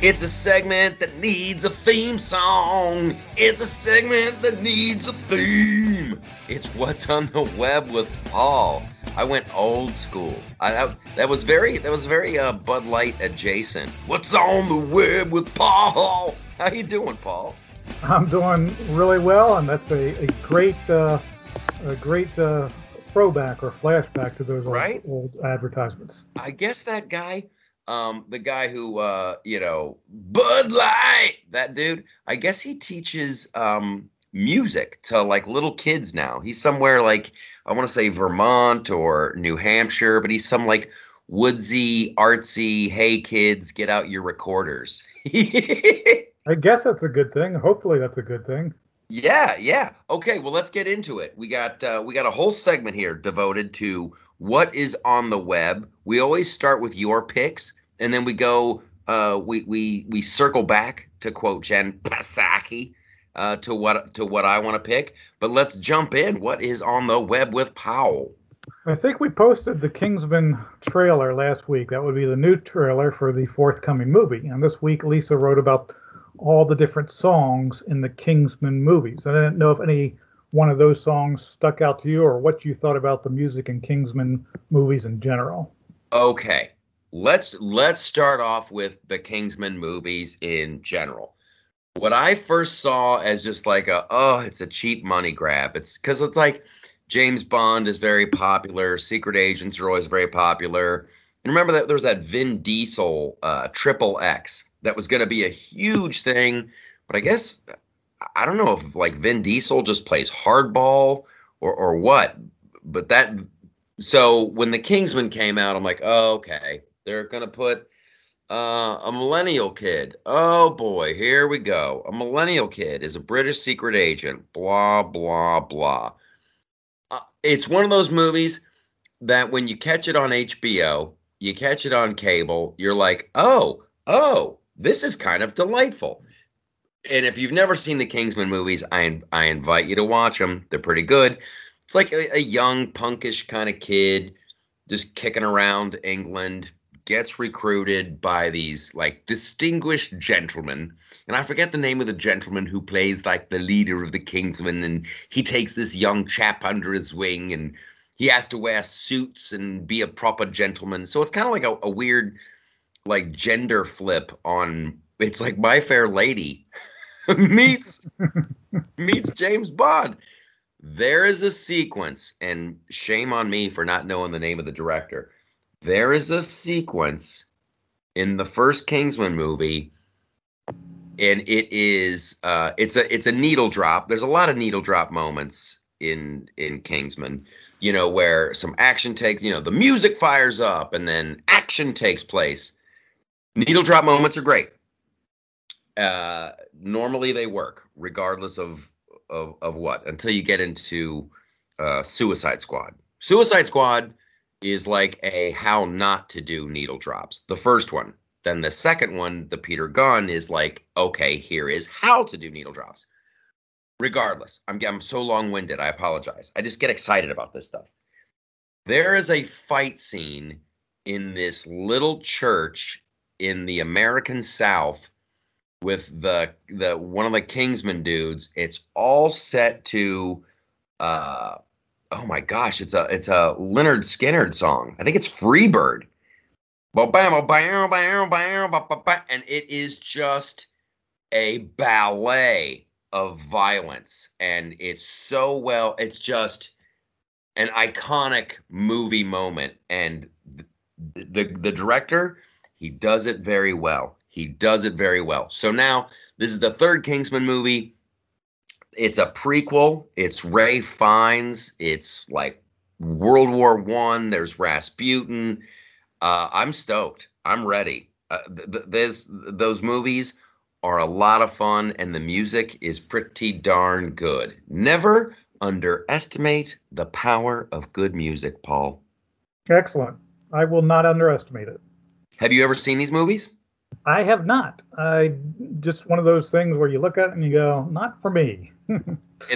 It's a segment that needs a theme song. It's a segment that needs a theme. It's what's on the web with Paul. I went old school. I that, that was very that was very uh, Bud Light adjacent. What's on the web with Paul? How you doing, Paul? I'm doing really well, and that's a, a great uh, a great uh, throwback or flashback to those old, Right? old advertisements. I guess that guy, um, the guy who, uh, you know, Bud Light, that dude. I guess he teaches um, music to like little kids now. He's somewhere like I want to say Vermont or New Hampshire, but he's some like woodsy, artsy. Hey kids, get out your recorders. I guess that's a good thing. Hopefully, that's a good thing. Yeah, yeah. Okay, well let's get into it. We got uh, we got a whole segment here devoted to what is on the web. We always start with your picks, and then we go uh, we we we circle back to quote Jen Psaki uh, to what to what I want to pick. But let's jump in. What is on the web with Paul? I think we posted the Kingsman trailer last week. That would be the new trailer for the forthcoming movie. And this week, Lisa wrote about all the different songs in the Kingsman movies. I didn't know if any one of those songs stuck out to you or what you thought about the music in Kingsman movies in general. Okay, let's let's start off with the Kingsman movies in general. What I first saw as just like a oh, it's a cheap money grab. It's because it's like James Bond is very popular, secret agents are always very popular. And remember that there was that Vin Diesel uh, Triple X that was going to be a huge thing, but I guess I don't know if like Vin Diesel just plays hardball or or what. But that so when the Kingsman came out, I'm like, oh, okay, they're gonna put uh, a millennial kid. Oh boy, here we go. A millennial kid is a British secret agent. Blah blah blah. Uh, it's one of those movies that when you catch it on HBO, you catch it on cable, you're like, oh, oh, this is kind of delightful. And if you've never seen the Kingsman movies, I I invite you to watch them. They're pretty good. It's like a, a young, punkish kind of kid just kicking around England, gets recruited by these like distinguished gentlemen. And I forget the name of the gentleman who plays like the leader of the Kingsmen. And he takes this young chap under his wing and he has to wear suits and be a proper gentleman. So it's kind of like a, a weird, like gender flip on it's like My Fair Lady meets meets James Bond. There is a sequence, and shame on me for not knowing the name of the director. There is a sequence in the first Kingsman movie, and it is uh, it's a it's a needle drop. There's a lot of needle drop moments in in Kingsman, you know, where some action takes, you know, the music fires up, and then action takes place. Needle drop moments are great. Uh, normally they work, regardless of of of what until you get into uh, Suicide Squad. Suicide Squad is like a how not to do needle drops. The first one. Then the second one, the Peter Gunn, is like, okay, here is how to do needle drops. Regardless, I'm I'm so long-winded. I apologize. I just get excited about this stuff. There is a fight scene in this little church in the American South with the the one of the Kingsman dudes. It's all set to uh oh my gosh, it's a it's a Lynyrd Skynyrd song. I think it's Freebird. And it is just a ballet of violence. And it's so well, it's just an iconic movie moment. And the the, the director He does it very well. He does it very well. So now this is the third Kingsman movie. It's a prequel. It's Ralph Fiennes. It's like World War One. There's Rasputin. Uh, I'm stoked. I'm ready. Uh, th- th- those movies are a lot of fun, and the music is pretty darn good. Never underestimate the power of good music, Paul. Excellent. I will not underestimate it. Have you ever seen these movies? I have not. I just one of those things where you look at it and you go, not for me.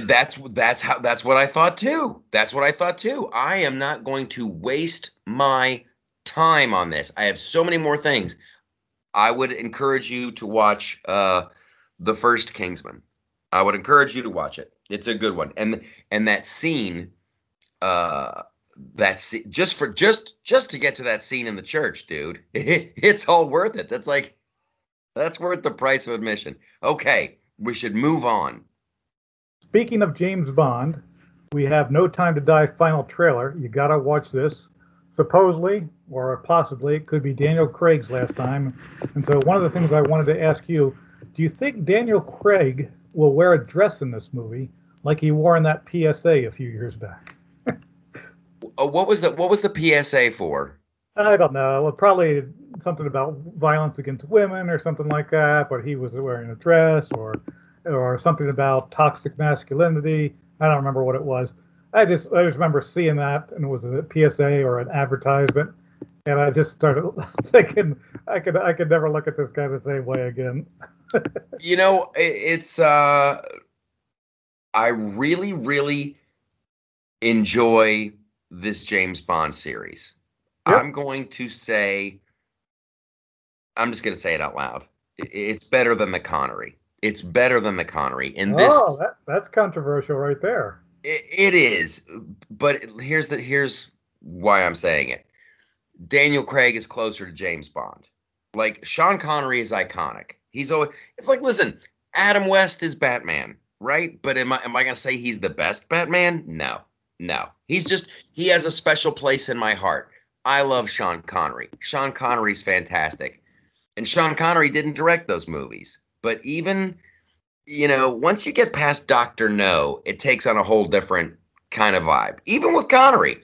That's that's how that's what I thought too. That's what I thought too. I am not going to waste my time on this. I have so many more things. I would encourage you to watch uh, the first Kingsman. I would encourage you to watch it. It's a good one. And and that scene, uh, that's just for just just to get to that scene in the church, dude. it's all worth it. That's like that's worth the price of admission. Okay, we should move on. Speaking of James Bond, we have No Time to Die final trailer. You gotta watch this. Supposedly, or possibly, it could be Daniel Craig's last time. And so, one of the things I wanted to ask you: Do you think Daniel Craig will wear a dress in this movie, like he wore in that PSA a few years back? uh, what was the What was the PSA for? I don't know. Well, probably something about violence against women or something like that. But he was wearing a dress, or or something about toxic masculinity. I don't remember what it was. I just I just remember seeing that, and it was a PSA or an advertisement, and I just started thinking I could I could never look at this guy the same way again. you know, it's uh, I really really enjoy this James Bond series. Yep. I'm going to say, I'm just going to say it out loud. It's better than the Connery. It's better than the Connery. In oh, this, oh, that, that's controversial right there. It, it is, but here's the here's why I'm saying it. Daniel Craig is closer to James Bond. Like Sean Connery is iconic. He's always. It's like listen, Adam West is Batman, right? But am I am I gonna say he's the best Batman? No, no. He's just he has a special place in my heart. I love Sean Connery. Sean Connery's fantastic. And Sean Connery didn't direct those movies. But even, you know, once you get past Dr. No, it takes on a whole different kind of vibe. Even with Connery,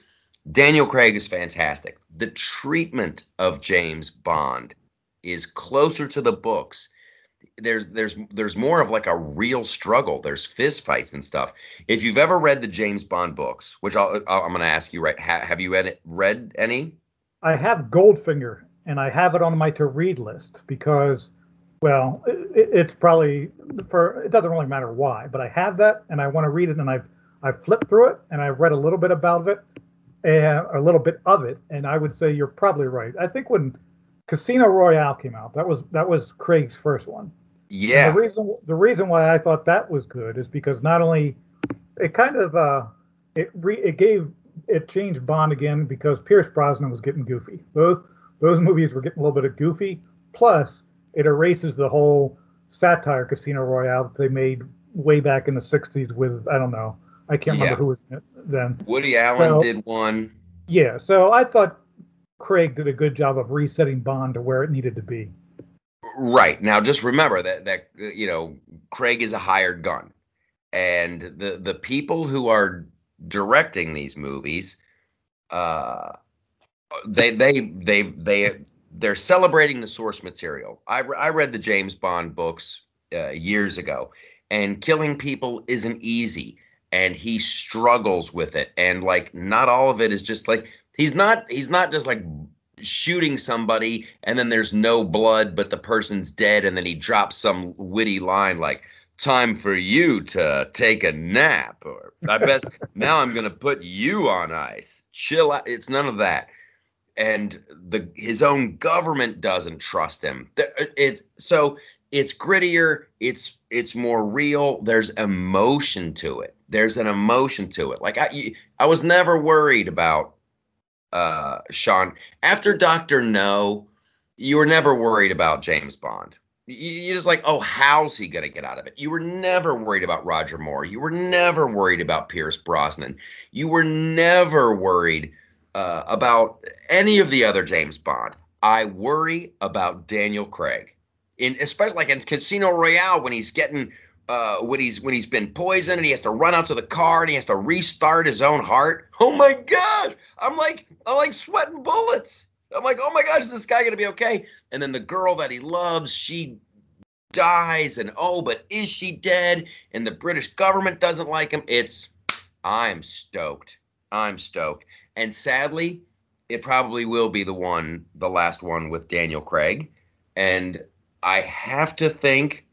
Daniel Craig is fantastic. The treatment of James Bond is closer to the books. There's there's there's more of like a real struggle. There's fist fights and stuff. If you've ever read the James Bond books, which i am going to ask you right, ha, have you read read any? I have Goldfinger, and I have it on my to read list because well, it, it's probably for it doesn't really matter why, but I have that and I want to read it and I've I've flipped through it and I've read a little bit about it and a little bit of it and I would say you're probably right. I think when Casino Royale came out, that was that was Craig's first one. Yeah. And the reason the reason why I thought that was good is because not only it kind of uh it re, it gave it changed Bond again because Pierce Brosnan was getting goofy. Those those movies were getting a little bit of goofy. Plus, it erases the whole satire Casino Royale that they made way back in the '60s with I don't know I can't yeah. remember who was in it then. Woody Allen so, did one. Yeah, so I thought Craig did a good job of resetting Bond to where it needed to be. Right now, just remember that that you know Craig is a hired gun, and the the people who are directing these movies, uh, they they they they they're celebrating the source material. I, I read the James Bond books uh, years ago, and killing people isn't easy, and he struggles with it. And like, not all of it is just like he's not he's not just like shooting somebody and then there's no blood, but the person's dead, and then he drops some witty line like time for you to take a nap or i best now i'm going to put you on ice chill out it's none of that and the his own government doesn't trust him. It's so it's grittier. It's it's more real. There's emotion to it. There's an emotion to it. Like I I was never worried about uh Sean after Doctor No. You were never worried about James Bond. You just like, oh, how's he gonna get out of it? You were never worried about Roger Moore. You were never worried about Pierce Brosnan. You were never worried uh, about any of the other James Bond. I worry about Daniel Craig, in especially like in Casino Royale when he's getting uh, when he's when he's been poisoned and he has to run out to the car and he has to restart his own heart. Oh my gosh! I'm like I'm like sweating bullets. I'm like, oh my gosh, is this guy gonna be okay? And then the girl that he loves, she dies, and oh, but is she dead? And the British government doesn't like him. It's I'm stoked. I'm stoked. And sadly, it probably will be the one, the last one with Daniel Craig. And I have to think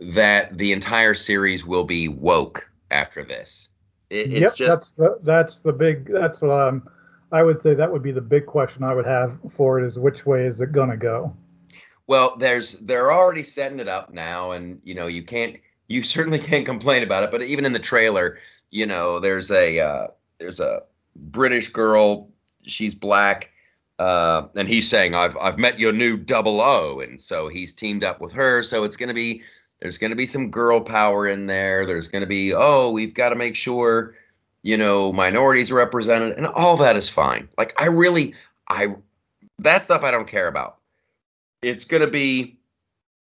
that the entire series will be woke after this. It, yep, just that's the, that's the big. That's what um, I would say. That would be the big question I would have for it: is which way is it gonna go? well, there's they're already setting it up now, and you know you can't, you certainly can't complain about it. But even in the trailer, you know, there's a uh, there's a British girl. She's black. Uh, and he's saying, "I've I've met your new double O," and so he's teamed up with her. So it's going to be there's going to be some girl power in there. There's going to be, oh, we've got to make sure, you know, minorities are represented, and all that is fine. Like I really, I that stuff I don't care about. It's going to be,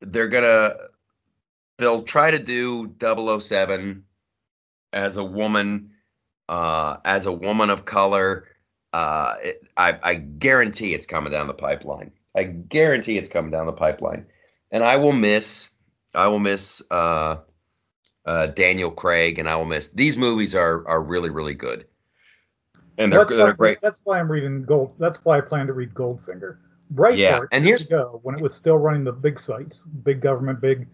they're gonna, they'll try to do 007 as a woman, uh, as a woman of color. Uh, it, I, I guarantee it's coming down the pipeline. I guarantee it's coming down the pipeline, and I will miss I will miss uh, uh, Daniel Craig, and I will miss these movies are are really really good, and they're that's they're why, great. That's why I'm reading Gold. That's why I plan to read Goldfinger. Breitbart. Yeah, and years here's- ago when it was still running the big sites, big government, big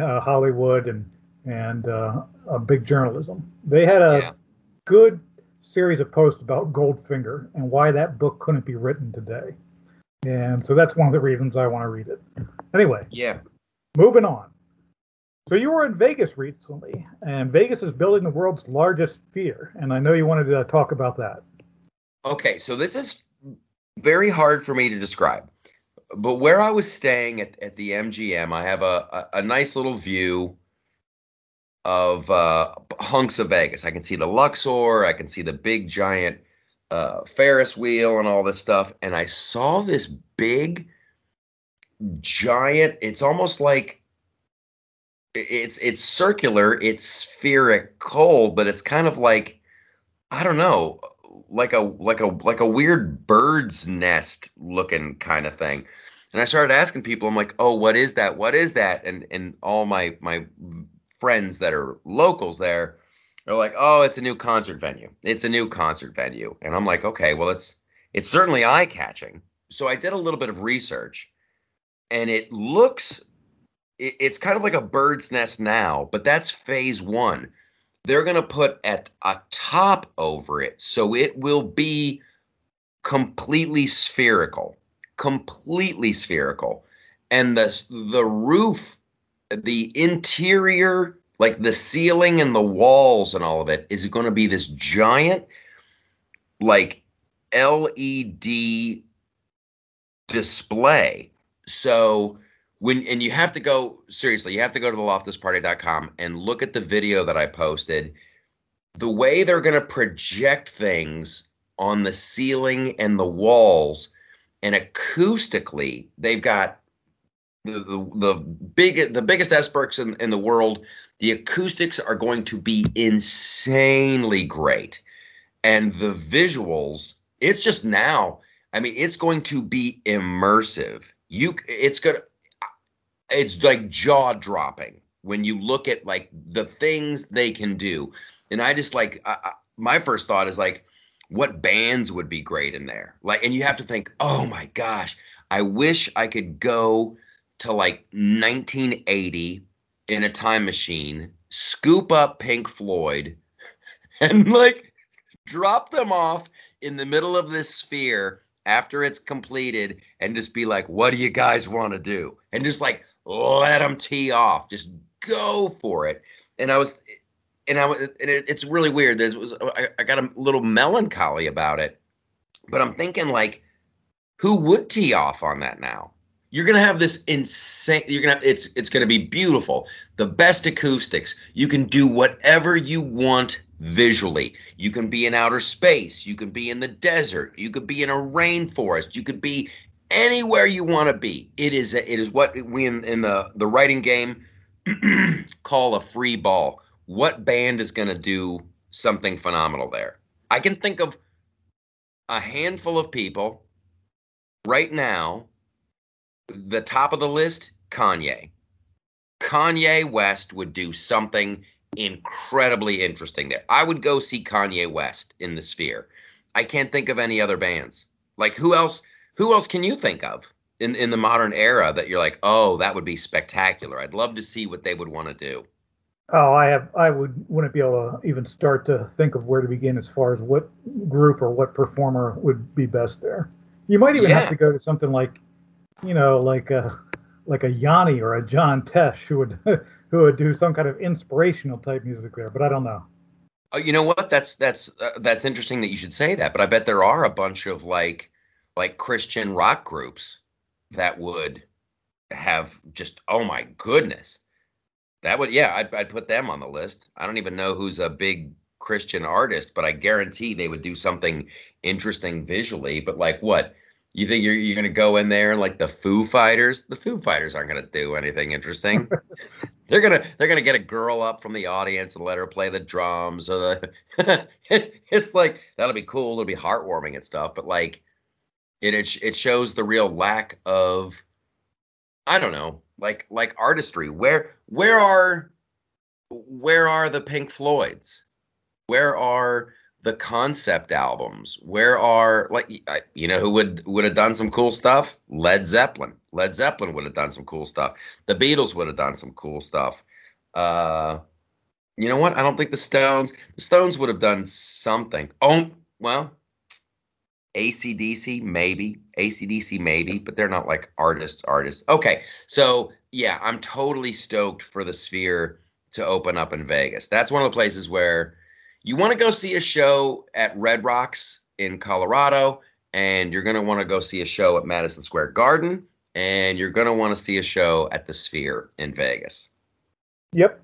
uh, Hollywood, and and uh, uh, big journalism. They had a Yeah. Good series of posts about Goldfinger and why that book couldn't be written today. And so that's one of the reasons I want to read it. Anyway, Yeah, moving on. So you were in Vegas recently, and Vegas is building the world's largest sphere, and I know you wanted to talk about that. Okay, so this is very hard for me to describe. But where I was staying at, at the MGM, I have a, a, a nice little view of uh, hunks of Vegas. I can see the Luxor, I can see the big giant uh, Ferris wheel and all this stuff. And I saw this big giant, it's almost like it's it's circular, it's spherical, but it's kind of like I don't know, like a like a like a weird bird's nest looking kind of thing. And I started asking people, I'm like, "Oh, what is that? What is that?" And and all my my friends that are locals there are like, "Oh, it's a new concert venue. It's a new concert venue." And I'm like, "Okay, well, it's it's certainly eye catching." So I did a little bit of research, and it looks it, it's kind of like a bird's nest now, but that's phase one they're going to put at a top over it so it will be completely spherical completely spherical and the the roof the interior like the ceiling and the walls and all of it is going to be this giant like led display. So when and you have to go seriously you have to go to the loftusparty.com and look at the video that i posted. The way they're going to project things on the ceiling and the walls and acoustically they've got the the, the big the biggest experts in, in the world the acoustics are going to be insanely great. And the visuals it's just now i mean it's going to be immersive. You it's to it's like jaw dropping when you look at like the things they can do. And i just like I, I, my first thought is like what bands would be great in there? Like and you have to think oh my gosh i wish i could go to like 1980 in a time machine scoop up pink floyd and like drop them off in the middle of this sphere after it's completed and just be like what do you guys want to do? And just like let them tee off. Just go for it. And i was and i was and it, it's really weird. There's was I, I got a little melancholy about it but i'm thinking like who would tee off on that now you're gonna have this insane you're gonna it's it's gonna be beautiful the best acoustics you can do whatever you want visually you can be in outer space you can be in the desert you could be in a rainforest you could be anywhere you want to be. It is a, it is what we in, in the the writing game call a free ball. What band is to do something phenomenal there? I can think of a handful of people right now. The top of the list, Kanye. Kanye West would do something incredibly interesting there. I would go see Kanye West in the Sphere. I can't think of any other bands. Like who else? Who else can you think of in in the modern era that you're like, oh, that would be spectacular. I'd love to see what they would want to do. Oh, I have. I would wouldn't be able to even start to think of where to begin as far as what group or what performer would be best there. You might even Yeah. have to go to something like, you know, like a like a Yanni or a John Tesh who would who would do some kind of inspirational type music there. But I don't know. Oh, you know what? That's that's uh, that's interesting that you should say that. But I bet there are a bunch of like like Christian rock groups that would have just oh my goodness, that would yeah I'd I'd put them on the list. I don't even know who's a big Christian artist, but I guarantee they would do something interesting visually. But like what? You think you're you're gonna go in there like the Foo Fighters? The Foo Fighters aren't gonna do anything interesting. They're gonna they're gonna get a girl up from the audience and let her play the drums or the. it's like that'll be cool. It'll be heartwarming and stuff. But like, it it, it shows the real lack of, I don't know, like like artistry. Where where are where are the Pink Floyds? Where are the concept albums? Where are like you know who would would have done some cool stuff? Led Zeppelin. Led Zeppelin would have done some cool stuff. The Beatles would have done some cool stuff. Uh, you know what? I don't think the Stones. The Stones would have done something. Oh well, ACDC maybe. ACDC maybe, but they're not like artists. Artists. Okay, so yeah, I'm totally stoked for the Sphere to open up in Vegas. That's one of the places where you want to go see a show at Red Rocks in Colorado, and you're going to want to go see a show at Madison Square Garden, and you're going to want to see a show at the Sphere in Vegas. Yep.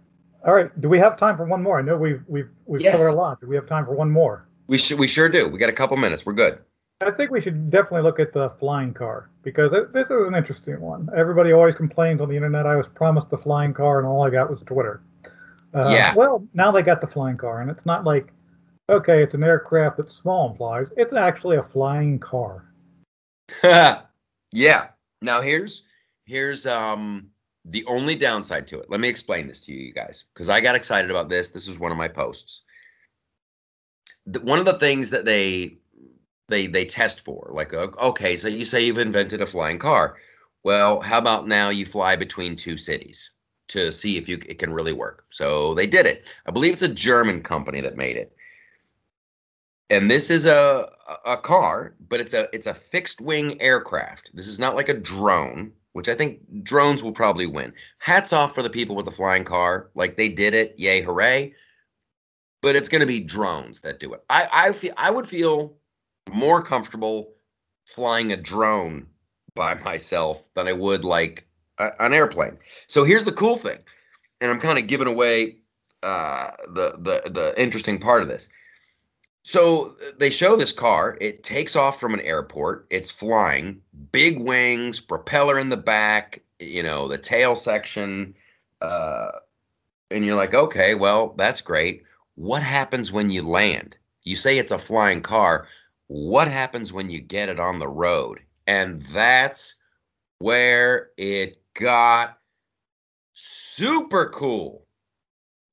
All right. Do we have time for one more? I know we've we've we've Yes. covered a lot. Do we have time for one more? We should, we sure do. We got a couple minutes. We're good. I think we should definitely look at the flying car because it, this is an interesting one. Everybody always complains on the internet. I was promised the flying car, and all I got was Twitter. Uh, Yeah. Well, now they got the flying car, and it's not like, okay, it's an aircraft that's small and flies. It's actually a flying car. yeah. Now here's here's um the only downside to it. Let me explain this to you, you guys, because I got excited about this. This is one of my posts. The, one of the things that they they they test for, like, okay, so you say you've invented a flying car. Well, how about now you fly between two cities to see if you it can really work? So they did it. I believe it's a German company that made it and this is a a car, but it's a it's a fixed wing aircraft. This is not like a drone, which I think drones will probably win. Hats off for the people with the flying car, like they did it, yay hooray! But it's going to be drones that do it. I I feel I would feel more comfortable flying a drone by myself than I would like an airplane. So here's the cool thing, and I'm kind of giving away uh, the the the interesting part of this. So they show this car. It takes off from an airport. It's flying, big wings, propeller in the back, you know, the tail section. Uh, and you're like, okay, well, that's great. What happens when you land? You say it's a flying car. What happens when you get it on the road? And that's where it got super cool.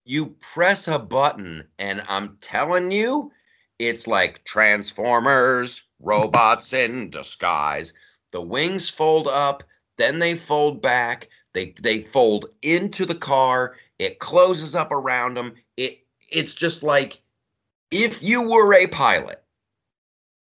You press a button, and I'm telling you, it's like Transformers, robots in disguise. The wings fold up, then they fold back. They they fold into the car. It closes up around them. It it's just like if you were a pilot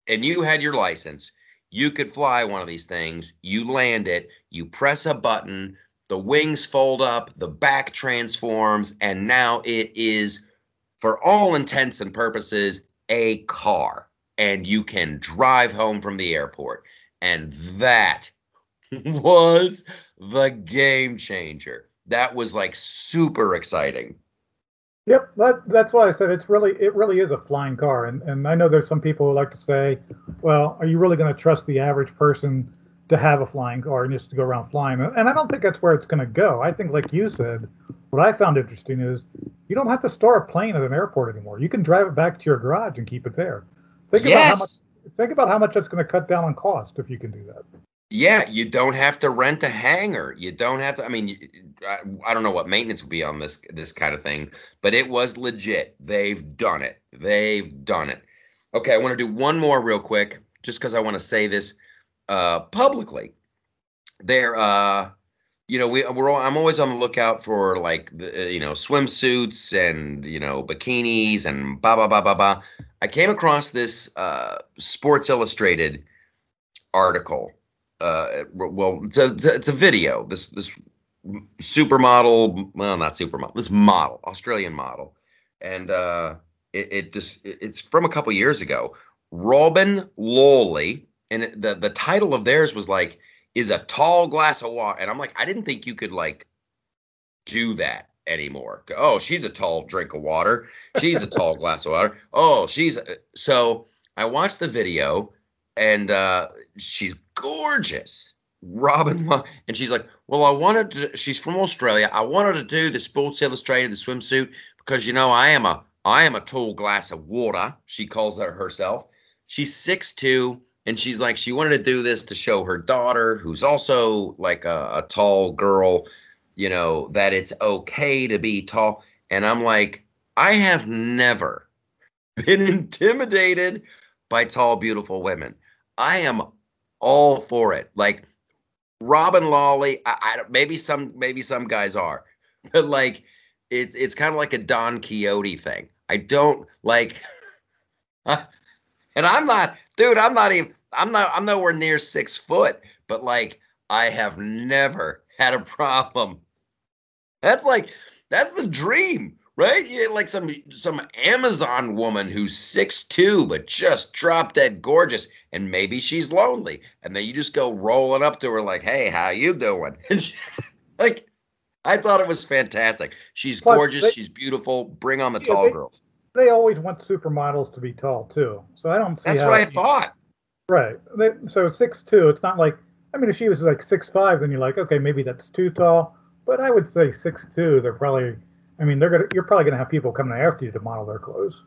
and you had your license, you could fly one of these things. You land it, you press a button, the wings fold up, the back transforms, and now it is, for all intents and purposes, a car. And you can drive home from the airport. And that was the game changer. That was like super exciting. Yep, that, that's why I said it's really it really is a flying car, and and I know there's some people who like to say, well, are you really going to trust the average person to have a flying car and just to go around flying. And I don't think that's where it's going to go. I think, like you said, what I found interesting is you don't have to store a plane at an airport anymore. You can drive it back to your garage and keep it there. Think yes. about how much. Think about how much that's going to cut down on cost if you can do that. Yeah, you don't have to rent a hangar. You don't have to. I mean, I, I don't know what maintenance would be on this this kind of thing, but it was legit. They've done it. They've done it. Okay, I want to do one more real quick, just because I want to say this uh, publicly. There, uh, you know, we we're all, I'm always on the lookout for like the, uh, you know swimsuits and you know bikinis and ba ba ba ba ba. I came across this uh, Sports Illustrated article uh, well, it's a, it's a video. This this supermodel, well, not supermodel, this model, Australian model, and uh, it, it just it's from a couple years ago. Robyn Lawley, and the the title of theirs was like is a tall glass of water, and I'm like, I didn't think you could like do that anymore. Oh, she's a tall drink of water. She's a tall glass of water. Oh, she's a, so. I watched the video, and uh, she's gorgeous. Robyn, and she's like, well, I wanted to. She's from Australia. I wanted to do the Sports Illustrated the swimsuit because you know I am a I am a tall glass of water. She calls her herself. She's six two, and she's like she wanted to do this to show her daughter, who's also like a, a tall girl, you know that it's okay to be tall. And I'm like, I have never been intimidated by tall, beautiful women. I am all for it. Like Robyn Lawley, I, I maybe some maybe some guys are, but like it's it's kind of like a Don Quixote thing. I don't like, and I'm not, dude. I'm not even. I'm not. I'm nowhere near six foot, but like I have never had a problem. That's like that's the dream right? You like some some Amazon woman who's six two but just drop dead gorgeous, and maybe she's lonely, and then you just go rolling up to her like, "Hey, how you doing?" She, like, I thought it was fantastic. She's Plus, gorgeous. They, she's beautiful. Bring on the yeah, tall they, girls. They always want supermodels to be tall too, so I don't see. That's what I thought. Right. So six two. It's not like I mean, if she was like six five, then you're like, okay, maybe that's too tall. But I would say six two. They're probably I mean, they're gonna you're probably gonna have people coming after you to model their clothes.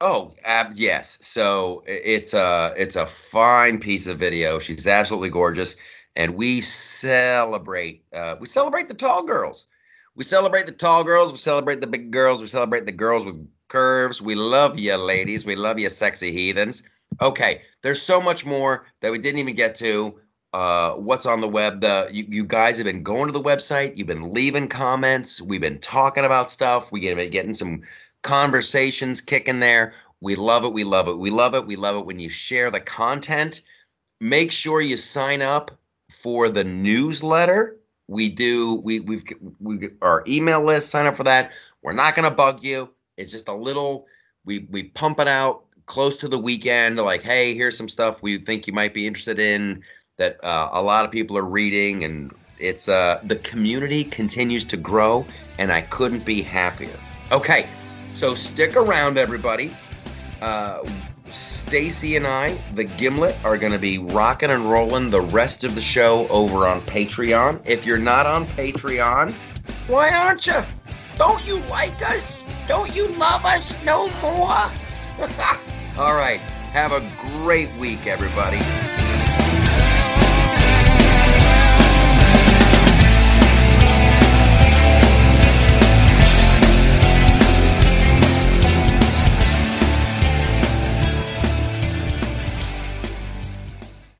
Oh, ab- yes. So it's a it's a fine piece of video. She's absolutely gorgeous, and we celebrate uh, we celebrate the tall girls. We celebrate the tall girls. We celebrate the big girls. We celebrate the girls with curves. We love you, ladies. We love you, sexy heathens. Okay, there's so much more that we didn't even get to uh, what's on the web. The you, you, guys have been going to the website. You've been leaving comments. We've been talking about stuff. We've been getting some conversations kicking there. We love it. We love it. We love it. We love it when you share the content. Make sure you sign up for the newsletter. We do. We we've we our email list. Sign up for that. We're not to bug you. It's just a little. We we pump it out close to the weekend. Like, hey, here's some stuff we think you might be interested in that uh, a lot of people are reading, and it's uh, the community continues to grow, and I couldn't be happier. Okay, so stick around, everybody. Uh, Stacy and I, the Gimlet, are going to be rocking and rolling the rest of the show over on Patreon. If you're not on Patreon, why aren't you? Don't you like us? Don't you love us no more? All right. Have a great week, everybody.